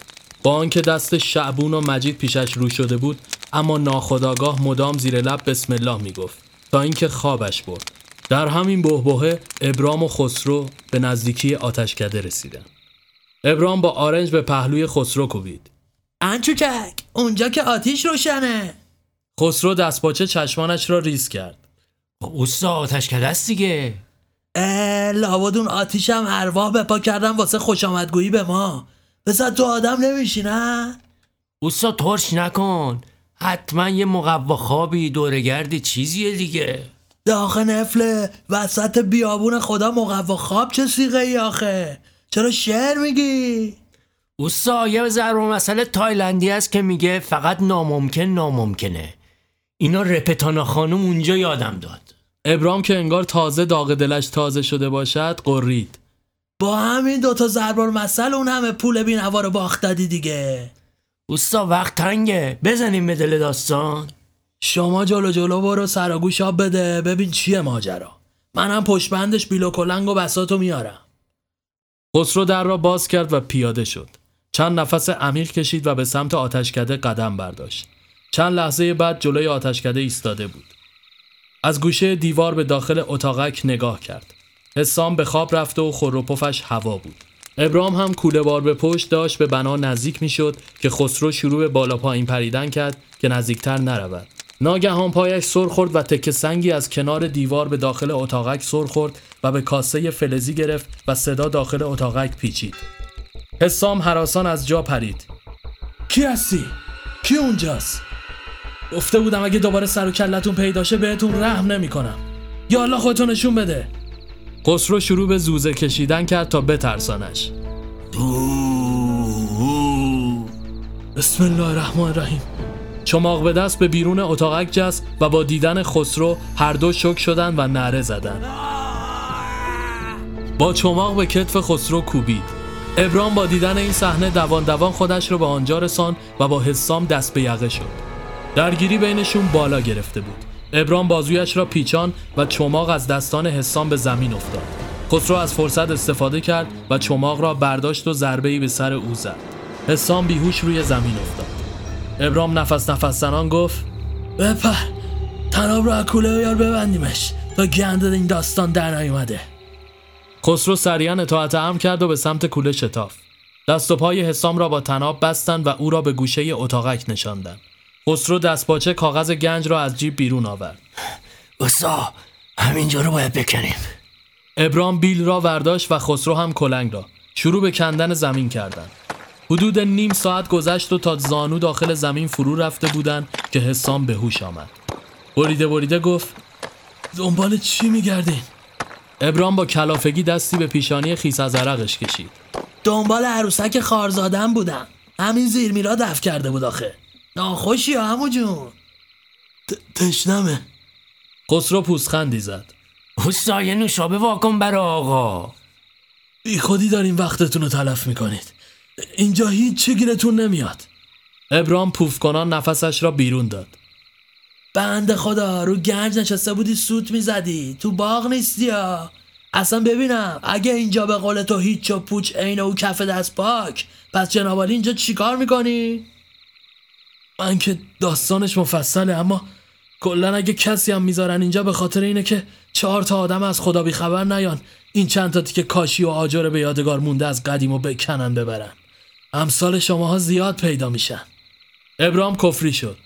با آنکه دست شعبون و مجید پیشش رو شده بود اما ناخداگاه مدام زیر لب بسم الله می گفت تا اینکه خوابش برد. در همین بهبهه ابرام و خسرو به نزدیکی آتشکده رسیدند. ابرام با آرنج به پهلوی خسرو کوبید. انچوکک اونجا که آتیش روشنه خسرو دستپاچه چشمانش را ریز کرد. اوستا آتش کده است دیگه اه لابد اون آتیشم ارواح بپا کردن واسه خوش آمدگویی به ما بسا تو آدم نمیشی نه؟ اوستا ترش نکن حتما یه مقوا خوابی دورگردی چیزیه دیگه داخل نفله وسط بیابون خدا مقوا خواب چه سیغه ای آخه چرا شعر میگی؟ اوستا یه ضرب مسئله تایلندی است که میگه فقط ناممکن ناممکنه. اینا رپتانا خانم اونجا یادم داد. ابرام که انگار تازه داغ دلش تازه شده باشد قرید. با همین دوتا ضربار مسئله اون همه پول بینوا رو باخت دادی دیگه. اوستا وقت تنگه. بزنیم به دل داستان. شما جلو جلو برو سراگوش آب بده. ببین چیه ماجرا. منم پشت بندش بیل و کلنگ و بساتو میارم. خسرو در را باز کرد و پیاده شد. چند نفس عمیق کشید و به سمت آتشکده قدم برداشت. چند لحظه بعد جلوی آتشکده ایستاده بود. از گوشه دیوار به داخل اتاقک نگاه کرد. حسام به خواب رفته و خور و پفش هوا بود. ابرام هم کوله بار به پشت داشت به بنا نزدیک می‌شد که خسرو شروع به بالا پایین پریدن کرد که نزدیکتر نرود. ناگهان پایش سر خورد و تکه سنگی از کنار دیوار به داخل اتاقک سر خورد و به کاسه فلزی گرفت و صدا داخل اتاقک پیچید. حسام حراسان از جا پرید. کی هستی؟ کی اونجاست؟ گفته بودم اگه دوباره سر و کلتون پیداشه بهتون رحم نمی‌کنم. یا الله خودتون نشون بده. خسرو شروع به زوزه کشیدن کرد تا بترسانش. بسم الله الرحمن الرحیم. چماق به دست به بیرون اتاقک جست و با دیدن خسرو هر دو شک شدند و نره زدند. با چماق به کتف خسرو کوبید. ابرام با دیدن این صحنه دوان دوان خودش رو به آنجا رسان و با حسام دست به یقه شد. درگیری بینشون بالا گرفته بود. ابرام بازویش را پیچان و چماق از دستان حسام به زمین افتاد. خسرو از فرصت استفاده کرد و چماق را برداشت و ضربه‌ای به سر او زد. حسام بیهوش روی زمین افتاد. ابرام نفس نفس زنان گفت بپر تناب رو از کوله بیار ببندیمش تا گنده این داستان در نیومده خسرو سریعا اطاعت امر کرد و به سمت کوله شتاف. دست و پای حسام را با تناب بستند و او را به گوشه اتاقک نشاندند. خسرو دستپاچه کاغذ گنج را از جیب بیرون آورد. اوستا همینجا رو باید بکنیم ابرام بیل را ورداشت و خسرو هم کلنگ را شروع به کندن زمین کردند. حدود نیم ساعت گذشت و تا زانو داخل زمین فرو رفته بودند که حسام به هوش آمد. بریده بریده گفت دنبال چی میگردین؟ ابرام با کلافگی دستی به پیشانی خیس از عرقش کشید. دنبال عروسک خارزادم بودم همین زیر میرا دفع کرده بود آخه ناخوشی یا همو جون ت- تشنمه خسرو پوزخندی زد. اوستا یه نوشابه واکن برا آقا بی خودی دارین وقتتون رو تلف می‌کنید اینجا هیچ چی گیرتون نمیاد. ابرام پوف کنان نفسش را بیرون داد. بنده خدا رو گنج نشسته بودی سوت می‌زدی. تو باغ نیستی یا؟ اصلا ببینم اگه اینجا به قول تو هیچ و پوچ عین او کف دست پاک پس جنابالی اینجا چیکار می‌کنی؟ من که داستانش مفصله اما کلا اگه کسی هم می‌ذارن اینجا به خاطر اینه که چهار تا آدم از خدا بی خبر نیان. این چند تا که کاشی و آجر به یادگار مونده از قدیم و بکنن ببرن. امثال شماها زیاد پیدا میشن. ابرام کفری شد.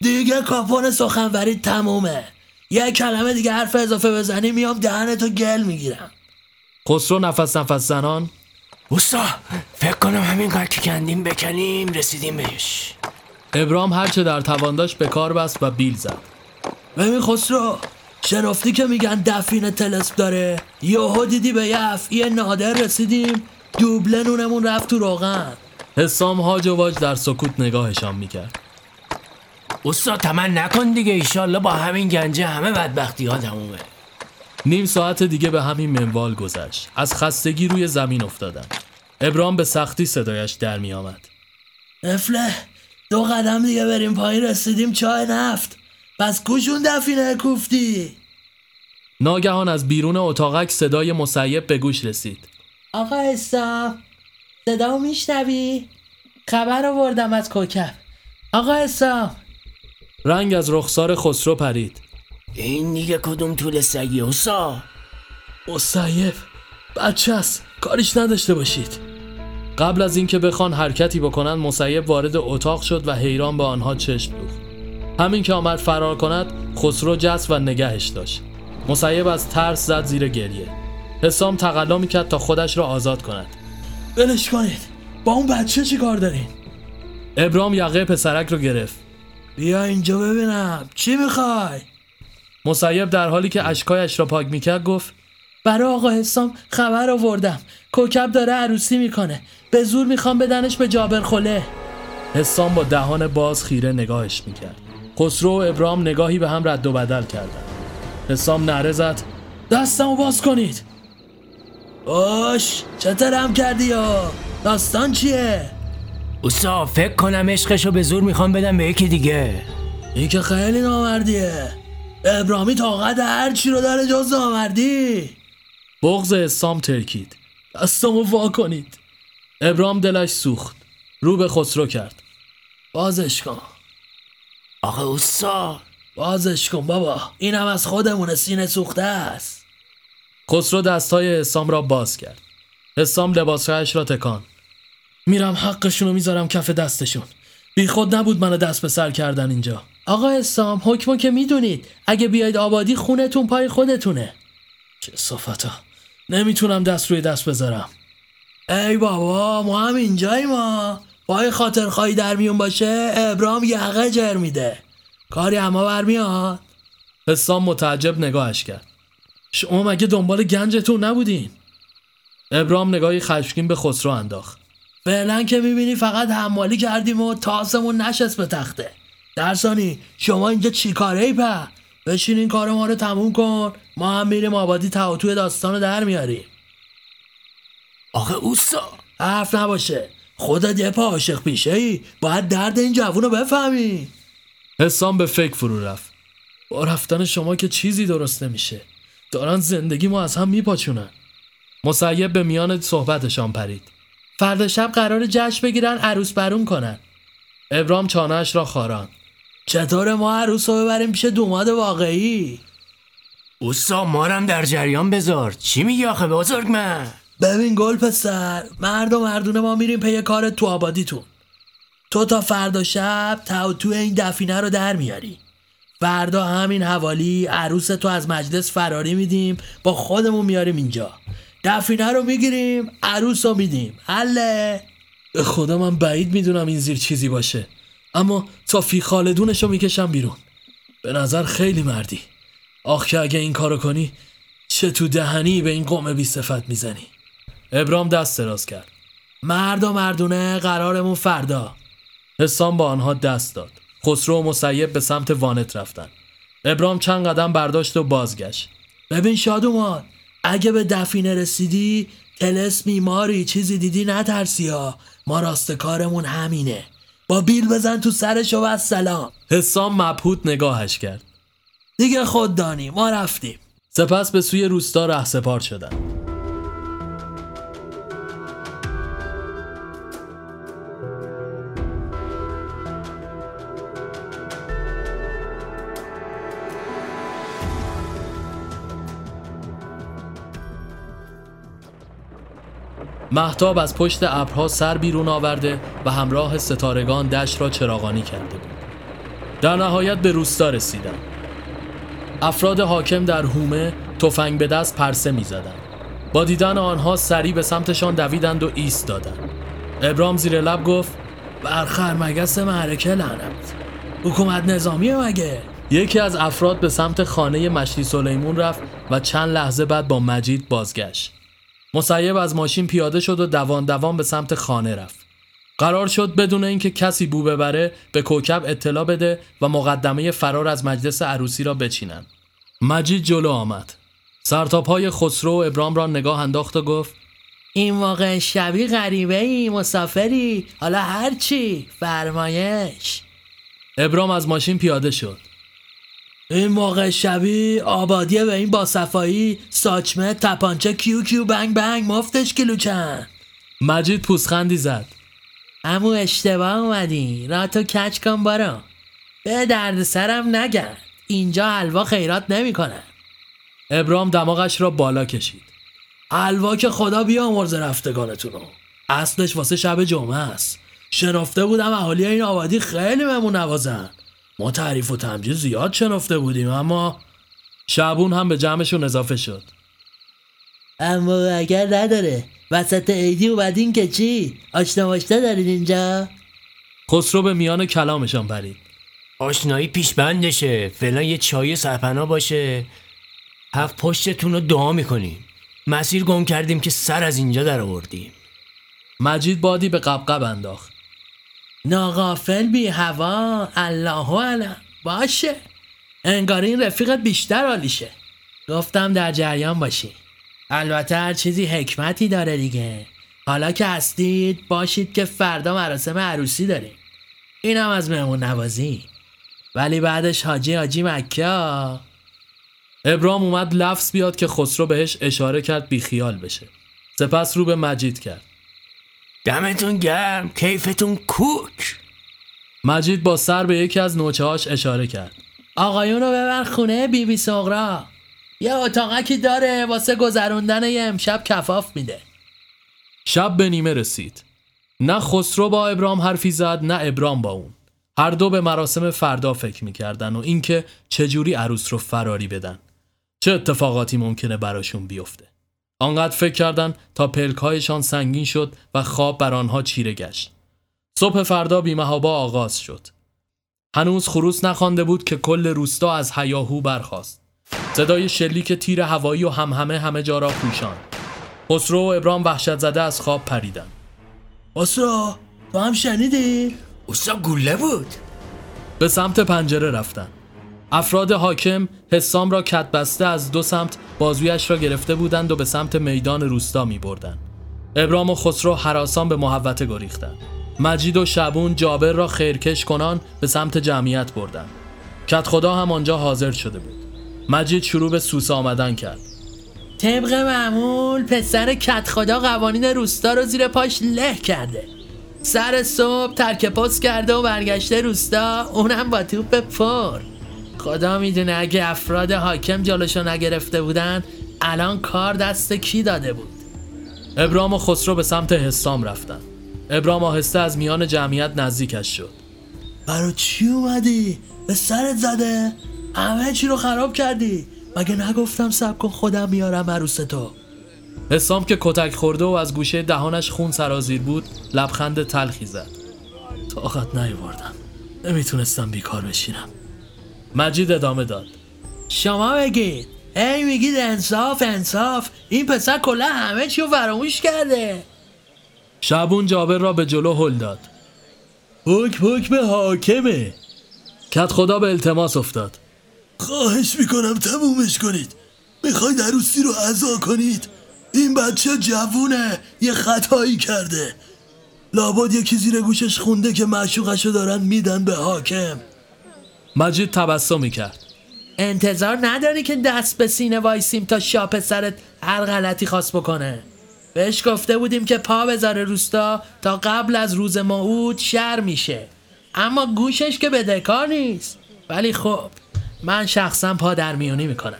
دیگه کاپون سخنوری تمومه. یه کلمه دیگه حرف اضافه بزنی میام دهنتو گل می‌گیرم. خسرو نفس نفس زنان. اوستا فکر کنم همین که کندیم بکنیم رسیدیم بهش. ابرام هرچه در توان داشت به کار بست و بیل زد. ببین خسرو شنفتی که میگن دفین تلسپ داره یهو دیدی به یه افعی نادر رسیدیم دوبله نونمون رفت تو روغن. حسام هاج و واج در سکوت نگاهشان می‌کرد. اوستا تمن نکن دیگه ایشالله با همین گنجه همه بدبختی ها تمومه. نیم ساعت دیگه به همین منوال گذشت. از خستگی روی زمین افتادن ابرام به سختی صدایش در می آمد افله دو قدم دیگه بریم پایین رسیدیم چای نفت. پس کشون دفینه کوفتی. ناگهان از بیرون اتاقک صدای مسیب به گوش رسید. آقا حسام صدامو میشنوی؟ خبر آوردم از کوکب. آقا حسام. رنگ از رخسار خسرو پرید. این دیگه کدوم طول سگی اوستا مسیب بچه است کاریش نداشته باشید. قبل از اینکه بخوان حرکتی بکنند مسیب وارد اتاق شد و حیران به آنها چشم دوخت. همین که آمد فرار کند خسرو جست و نگهش داشت. مسیب از ترس زد زیر گریه. حسام تقلا می‌کرد تا خودش را آزاد کند. ولش کنید. با اون بچه چی کار دارین؟ ابرام یقه پسرک رو گرفت. بیا اینجا ببینم. چی می‌خوای؟ مسیب در حالی که اشکایش را پاک می‌کرد گفت برای آقا حسام خبر آوردم. کوکب داره عروسی می‌کنه. به زور می‌خوام بدنش به جابر خله. حسام با دهان باز خیره نگاهش می‌کرد. خسرو و ابرام نگاهی به هم رد و بدل کردند. حسام نره زد. دستمو باز کنید. باش چطورم کردی یا؟ داستان چیه؟ اوستا فکر کنم عشقشو به زور می‌خوام بدم به یکی دیگه. این که خیلی نامردیه. ابرامی طاقت هر چی رو داره جز نامردی. بغز حسام ترکید. دستمو وا کنید. ابرام دلش سوخت. رو به خسرو کرد. بازش کن. آقا اوستا. بازش کن بابا. اینم از خودمونه سینه سوخته است. خسرو دستهای حسام را باز کرد. حسام لباسهایش را تکان. میرم حقشونو می‌ذارم کف دستشون. بی خود نبود منو دست به سر کردن اینجا. آقا حسام حکمو که می‌دونید. اگه بیاید آبادی خونتون پای خودتونه. چه صفتا. نمی‌تونم دست روی دست بذارم. ای بابا ما هم اینجایی ما پای خاطر خواهی در میون باشه ابرام یقه جر میده. کاری اما برمیاد. حسام متعجب نگاهش کرد. شما مگه دنبال گنجتون نبودین؟ ابرام نگاهی خشمگین به خسرو انداخت. فعلا که می‌بینی فقط حمالی کردیم و تاسمون نشست به تخته. درسانی شما اینجا چی کاره ای په بشین این کار ما رو تموم کن. ما هم میریم آبادی تعاطوی داستان رو در میاریم. آقا اوستا. حرف نباشه. خودت یه پا عاشق پیشه ای باید درد این جوون رو بفهمی. حسام به فکر فرو رفت. با رفتن شما که چیزی درست نمیشه. دارن زندگی ما از هم میپاچونن. مسیب به میان صحبتشان پرید. فردا شب قرار جشن بگیرن عروس برون کنن. ابرام چانهش را خاران. چطور ما عروس رو ببریم پیش دوماد واقعی؟ اوستا مارم در جریان بذار. چی میگی آخه بزرگ من؟ ببین گل پسر مرد و مردونه ما میریم پی کار تو آبادیتون. تو تا فردا شب تا تو این دفینه رو در میاری. فردا همین حوالی عروس تو از مجلس فراری میدیم با خودمون میاریم اینجا. دفینه رو می‌گیریم عروس رو میدیم. به خدا من بعید می‌دونم این زیر چیزی باشه. اما تا فی خالدونش رو می‌کشم بیرون. به نظر خیلی مردی. آخ که اگه این کارو کنی چه تو دهنی به این قوم بی صفت می‌زنی؟ ابرام دست دراز کرد. مرد و مردونه قرارمون فردا. حسام با آنها دست داد. خسرو و مسیب به سمت وانت رفتن. ابرام چند قدم برداشت و بازگشت. ببین شادومان اگه به دفینه رسیدی تلس میماری چیزی دیدی نترسی ها. ما راست کارمون همینه. با بیل بزن تو سرش و سلام حسام مبهوت نگاهش کرد. دیگه خود دانی ما رفتیم. سپس به سوی روستا رهسپار شدند. محتاب از پشت ابرها سر بیرون آورده و همراه ستارگان دشت را چراغانی کرده بود. در نهایت به روستا رسیدند. افراد حاکم در هومه تفنگ به دست پرسه می زدن. با دیدن آنها سریع به سمتشان دویدند و ایستادند ابرام زیر لب گفت بر خرمگس معرکه لعنت. حکومت نظامی مگه؟ یکی از افراد به سمت خانه مشتی سلیمون رفت و چند لحظه بعد با مجید بازگشت. مسیب از ماشین پیاده شد و دوان دوان به سمت خانه رفت. قرار شد بدون اینکه کسی بو ببره به کوکب اطلاع بده و مقدمه فرار از مجلس عروسی را بچینند. مجید جلو آمد. سرتاپای خسرو و ابرام را نگاه انداخت و گفت این موقع شبی غریبه ای مسافری. حالا هرچی فرمایش. ابرام از ماشین پیاده شد. این موقع شبی آبادیه به این با صفایی ساچمه تپانچه کیو کیو بنگ بنگ مفتش کیلو چند مجید پوسخندی زد. امو اشتباه اومدی. را تو کچ کن بارو به درد سرم نگرد. اینجا حلوا خیرات نمی‌کنن. ابرام دماغش را بالا کشید. حلوا که خدا بیامرز رفتگانتونو. اصلش واسه شب جمعه است. شنفته بودم اهالی این آبادی خیلی ممون نوازن. ما تعریف و تمجید زیاد شنفته بودیم اما شعبون هم به جمعشون اضافه شد. اما اگر نداره وسط عیدی اومدین که چی؟ آشنا ماشنا دارین اینجا؟ خسرو به میان کلامشان برید. آشنایی پیش بندشه فعلا یه چای سرپنا باشه. هفت پشتتون رو دعا می‌کنیم. مسیر گم کردیم که سر از اینجا در آوردیم. مجید بادی به قبقب انداخت. ناغافل بی هوا الله علم باشه. انگار این رفیقت بیشتر عالیشه. گفتم در جریان باشی. البته هر چیزی حکمتی داره دیگه. حالا که هستید باشید که فردا مراسم عروسی داریم. اینم از مهمون نوازی. ولی بعدش حاجی حاجی مکه. ابرام اومد لفظ بیاد که خسرو بهش اشاره کرد بیخیال بشه. سپس رو به مجید کرد. دمتون گرم کیفتون کوک. مجید با سر به یکی از نوچه هاش اشاره کرد. آقایون رو ببر خونه بی بی سغرا. یه اتاقکی داره واسه گذروندن یه امشب کفاف میده. شب به نیمه رسید. نه خسرو با ابرام حرفی زد نه ابرام با اون. هر دو به مراسم فردا فکر می‌کردن و اینکه چجوری عروس رو فراری بدن. چه اتفاقاتی ممکنه براشون بیفته. آنقدر فکر کردن تا پلکهایشان سنگین شد و خواب بر آنها چیره گشت. صبح فردا بیمهابا آغاز شد. هنوز خروس نخوانده بود که کل روستا از هیاهو برخاست. صدای شلیک تیر هوایی و همهمه همه جا را پوشان خسرو و ابرام وحشت زده از خواب پریدن خسرو تو هم شنیدی؟ اوستا گوله بود. به سمت پنجره رفتن افراد حاکم حسام را کت بسته از دو سمت بازویش را گرفته بودند و به سمت میدان روستا می بردن. ابرام و خسرو حراسان به محوته گریختند. مجید و شبون جابر را خیرکش کنان به سمت جمعیت بردند. کت خدا هم آنجا حاضر شده بود. مجید شروع به سوس آمدن کرد. طبق معمول پسر کت خدا قوانین روستا رو زیر پاش له کرده. سر صبح ترک پست کرده و برگشته روستا اونم با توپ پر. خدا می‌دونه اگه افراد حاکم جلوشو نگرفته بودن الان کار دست کی داده بود؟ ابرام و خسرو به سمت حسام رفتن. ابرام آهسته از میان جمعیت نزدیکش شد. برای چی اومدی؟ به سرت زده؟ همه چی رو خراب کردی؟ مگه نگفتم سب کن خودم میارم عروس تو؟ حسام که کتک خورده و از گوشه دهانش خون سرازیر بود لبخند تلخی زد. طاقت نیوردم نمی‌تونستم بیکار بشینم. مجید ادامه داد. شما بگید. ای میگید انصاف انصاف. این پسر کلا همه چی رو فراموش کرده. شبون جابر را به جلو هل داد. حکم حکم حاکمه. کت خدا به التماس افتاد. خواهش می‌کنم تمومش کنید. می‌خواید عروسی رو عزا کنید. این بچه جوونه یه خطایی کرده. لابد یکی زیر گوشش خونده که معشوقشو دارن میدن به حاکم. مجید تبسمی کرد انتظار نداری که دست به سینه وایسیم تا شاپ سرت هر غلطی خواست بکنه. بهش گفته بودیم که پا بذاره روستا تا قبل از روز موعود شر میشه. اما گوشش که بدهکار نیست. ولی خب من شخصا پا در میونی می‌کنم.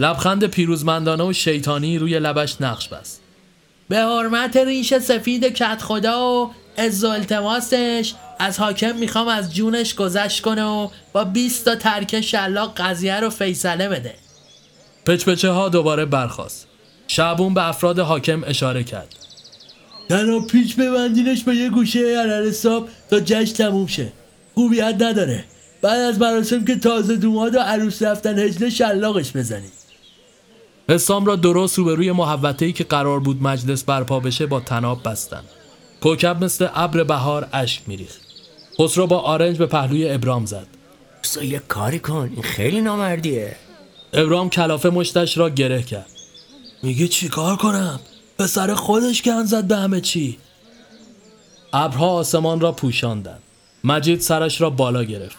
لبخند پیروزمندانه و شیطانی روی لبش نقش بست. به حرمت ریش سفید کت خدا و از التماسش از حاکم می‌خوام از جونش گذشت کنه و با 20 تا ترک شلاق قضیه رو فیصله بده. پچپچه ها دوباره برخاست. شعبون به افراد حاکم اشاره کرد. تنها پیچ ببندینش به یه گوشه هر حساب تا جشن تموم شه. خوبیت نداره. بعد از مراسم که تازه دوماد و عروس رفتن هجله شلاقش بزنید حسام را درست روبروی محوطه‌ای که قرار بود مجلس برپا بشه با تناب بستن. کوکب مثل ابر بهار اشک میریخت. خسرو با آرنج به پهلوی ابرام زد. اوستا یه کاری کن. این خیلی نامردیه. ابرام کلافه مشتش را گره کرد. میگه چیکار کنم؟ پسر خودش گن زد به همه چی. ابرها آسمان را پوشاندند. مجید سرش را بالا گرفت.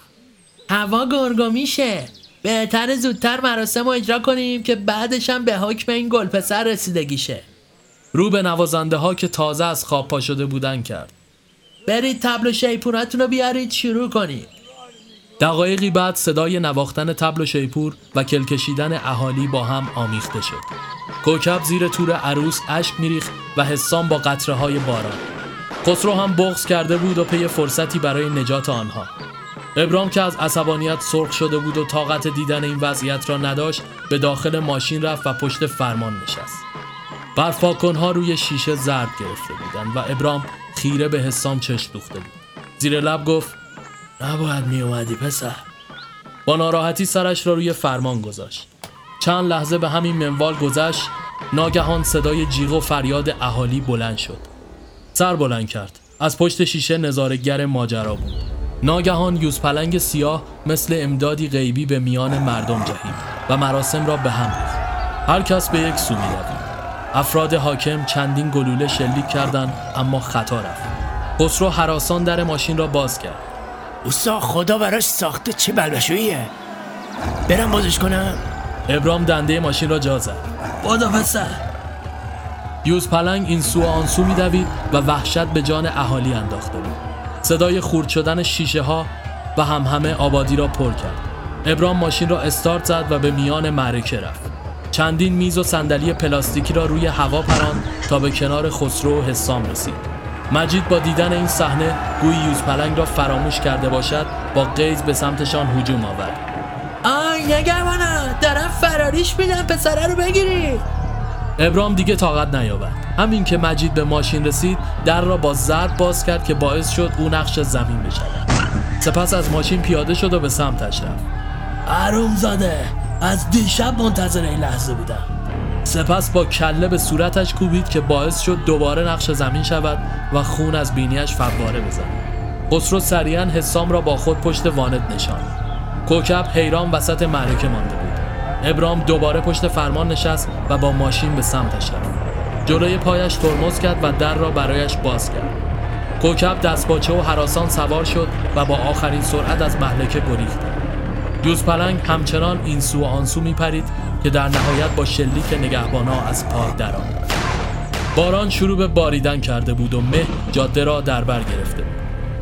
هوا گرگو میشه. بهتر زودتر مراسم رو اجرا کنیم که بعدش هم به حکم این گل پسر رسیدگیشه. رو به نوازنده ها که تازه از خواب پا شده بودن کرد. برید تبل و شیپوناتون رو بیارید شروع کنید. دقایقی بعد صدای نواختن تبل و شیپور و کل کشیدن اهالی با هم آمیخته شد. کوکب زیر تور عروس اشک میریخت و حسام با قطره های باران. خسرو هم بغض کرده بود و پی فرصتی برای نجات آنها. ابرام که از عصبانیت سرخ شده بود و طاقت دیدن این وضعیت را نداشت به داخل ماشین رفت و پشت فرمان نشست. برفاکنها روی شیشه زرد گرفته بودند و ابرام خیره به حسام چشم دوخته بود. زیر لب گفت نباید میومدی پسر. با ناراحتی سرش را روی فرمان گذاشت. چند لحظه به همین منوال گذشت ناگهان صدای جیغ و فریاد اهالی بلند شد. سر بلند کرد. از پشت شیشه نظارگر ماجرا بود. ناگهان یوز پلنگ سیاه مثل امدادی غیبی به میان مردم جهید و مراسم را به هم ریخت. هر کس به یک سو افراد حاکم چندین گلوله شلیک کردند اما خطا رفت. خسرو حراسان در ماشین را باز کرد. اوستا خدا براش ساخته چه بلبشوییه؟ برم بازش کنم؟ ابرام دنده ماشین را جا زد. بادو پسر. یوز پلنگ این سو و آن سو میدوید و وحشت به جان اهالی انداخته بود. صدای خورد شدن شیشه ها و همهمه آبادی را پر کرد. ابرام ماشین را استارت زد و به میان معرکه رفت. چندین میز و صندلی پلاستیکی را روی هوا پراند تا به کنار خسرو و حسام رسید. مجید با دیدن این صحنه گویی یوز پلنگ را فراموش کرده باشد با قیز به سمتشان هجوم آورد. آی نگرانم دارم فراریش میدم پسره رو بگیری. ابرام دیگه طاقت نیاورد. همین که مجید به ماشین رسید در را با ضرب باز کرد که باعث شد او نقش زمین بشود. سپس از ماشین پیاده شد و به سمتش رفت. عروم زاده. از دیشب منتظر این لحظه بودم. سپس با کله به صورتش کوبید که باعث شد دوباره نقش زمین شود و خون از بینیش فواره بزند. خسرو سریعا حسام را با خود پشت وانت نشاند. کوکب حیران وسط معرکه مانده بود. ابرام دوباره پشت فرمان نشست و با ماشین به سمتش رفت. جلوی پایش ترمز کرد و در را برایش باز کرد. کوکب دستپاچه و حراسان سوار شد و با آخرین سرعت از محلکه گریخت. یوز پلنگ همچنان این سو و آن سو میپرید که در نهایت با شلیک نگهبانا از پای درآمد. باران شروع به باریدن کرده بود و مه جاده را در بر گرفته بود.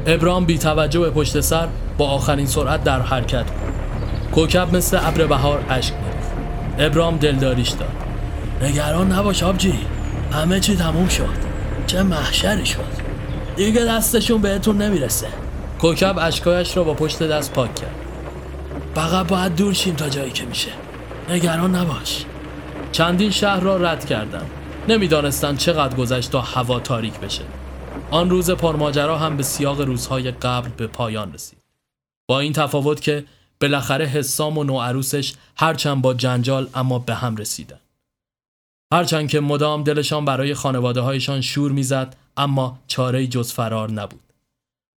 ابرام بی توجه به پشت سر با آخرین سرعت در حرکت بود. کوکب مثل ابر بهار اشک میریخت. ابرام دلداریش داد. نگران نباش آبجی. همه چی تموم شد. چه محشری شد. دیگه دستشون بهتون نمی‌رسه. کوکب اشکایش را با پشت دست پاک کرد. فقط باید دور شیم تا جایی که میشه. نگران نباش. چندین شهر را رد کردند نمی‌دانستند چقدر گذشت تا هوا تاریک بشه. آن روز پرماجرا هم به سیاق روزهای قبل به پایان رسید. با این تفاوت که بالاخره حسام و نوعروسش هرچند با جنجال اما به هم رسیدن. هرچند که مدام دلشان برای خانواده هایشان شور می‌زد اما چاره جز فرار نبود.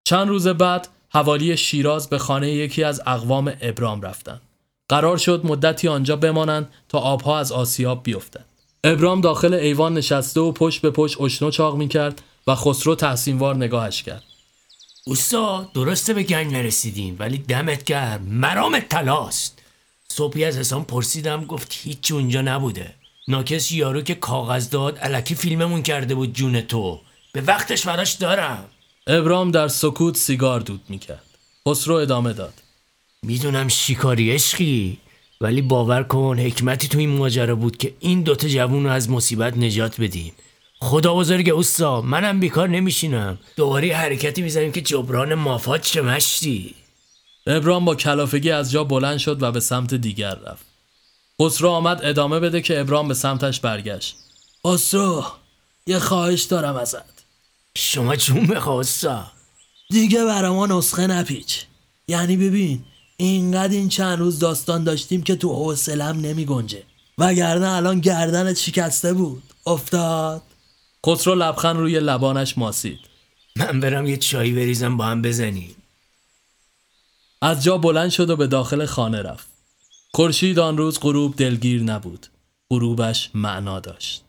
چند روز بعد حوالی شیراز به خانه یکی از اقوام ابرام رفتند. قرار شد مدتی آنجا بمانند تا آبها از آسیاب بیفتند. ابرام داخل ایوان نشسته و پشت به پشت اشنو چاق می کرد و خسرو تحسینوار نگاهش کرد. اوستا درسته به گنج نرسیدیم ولی دمت گرم مرام تلاست صبحی از حسام پرسیدم گفت هیچ اونجا نبوده. ناکس یارو که کاغذ داد علکی فیلممون کرده بود جون تو. به وقتش براش دارم. ابرام در سکوت سیگار دود می‌کرد. خسرو ادامه داد. می‌دونم شیکاری عشقی ولی باور کن حکمتی تو این ماجرا بود که این دوتا جوون رو از مصیبت نجات بدیم خدا بزرگ اوستا منم بیکار نمیشینم. دوباره حرکتی می‌زنیم که جبران مافات چه مشتی. ابرام با کلافگی از جا بلند شد و به سمت دیگر رفت. خسرو آمد ادامه بده که ابرام به سمتش برگشت. خسرو یه خواهش دارم ازت. شما جون بخوا اوستا دیگه برا ما نسخه نپیچ. یعنی ببین اینقدر این چند روز داستان داشتیم که تو حوصلم نمی گنجه. وگرنه الان گردنت شکسته بود. افتاد. خسرو لبخند روی لبانش ماسید. من برم یه چایی بریزم با هم بزنیم. از جا بلند شد و به داخل خانه رفت. خورشید آن روز غروب دلگیر نبود. غروبش معنا داشت.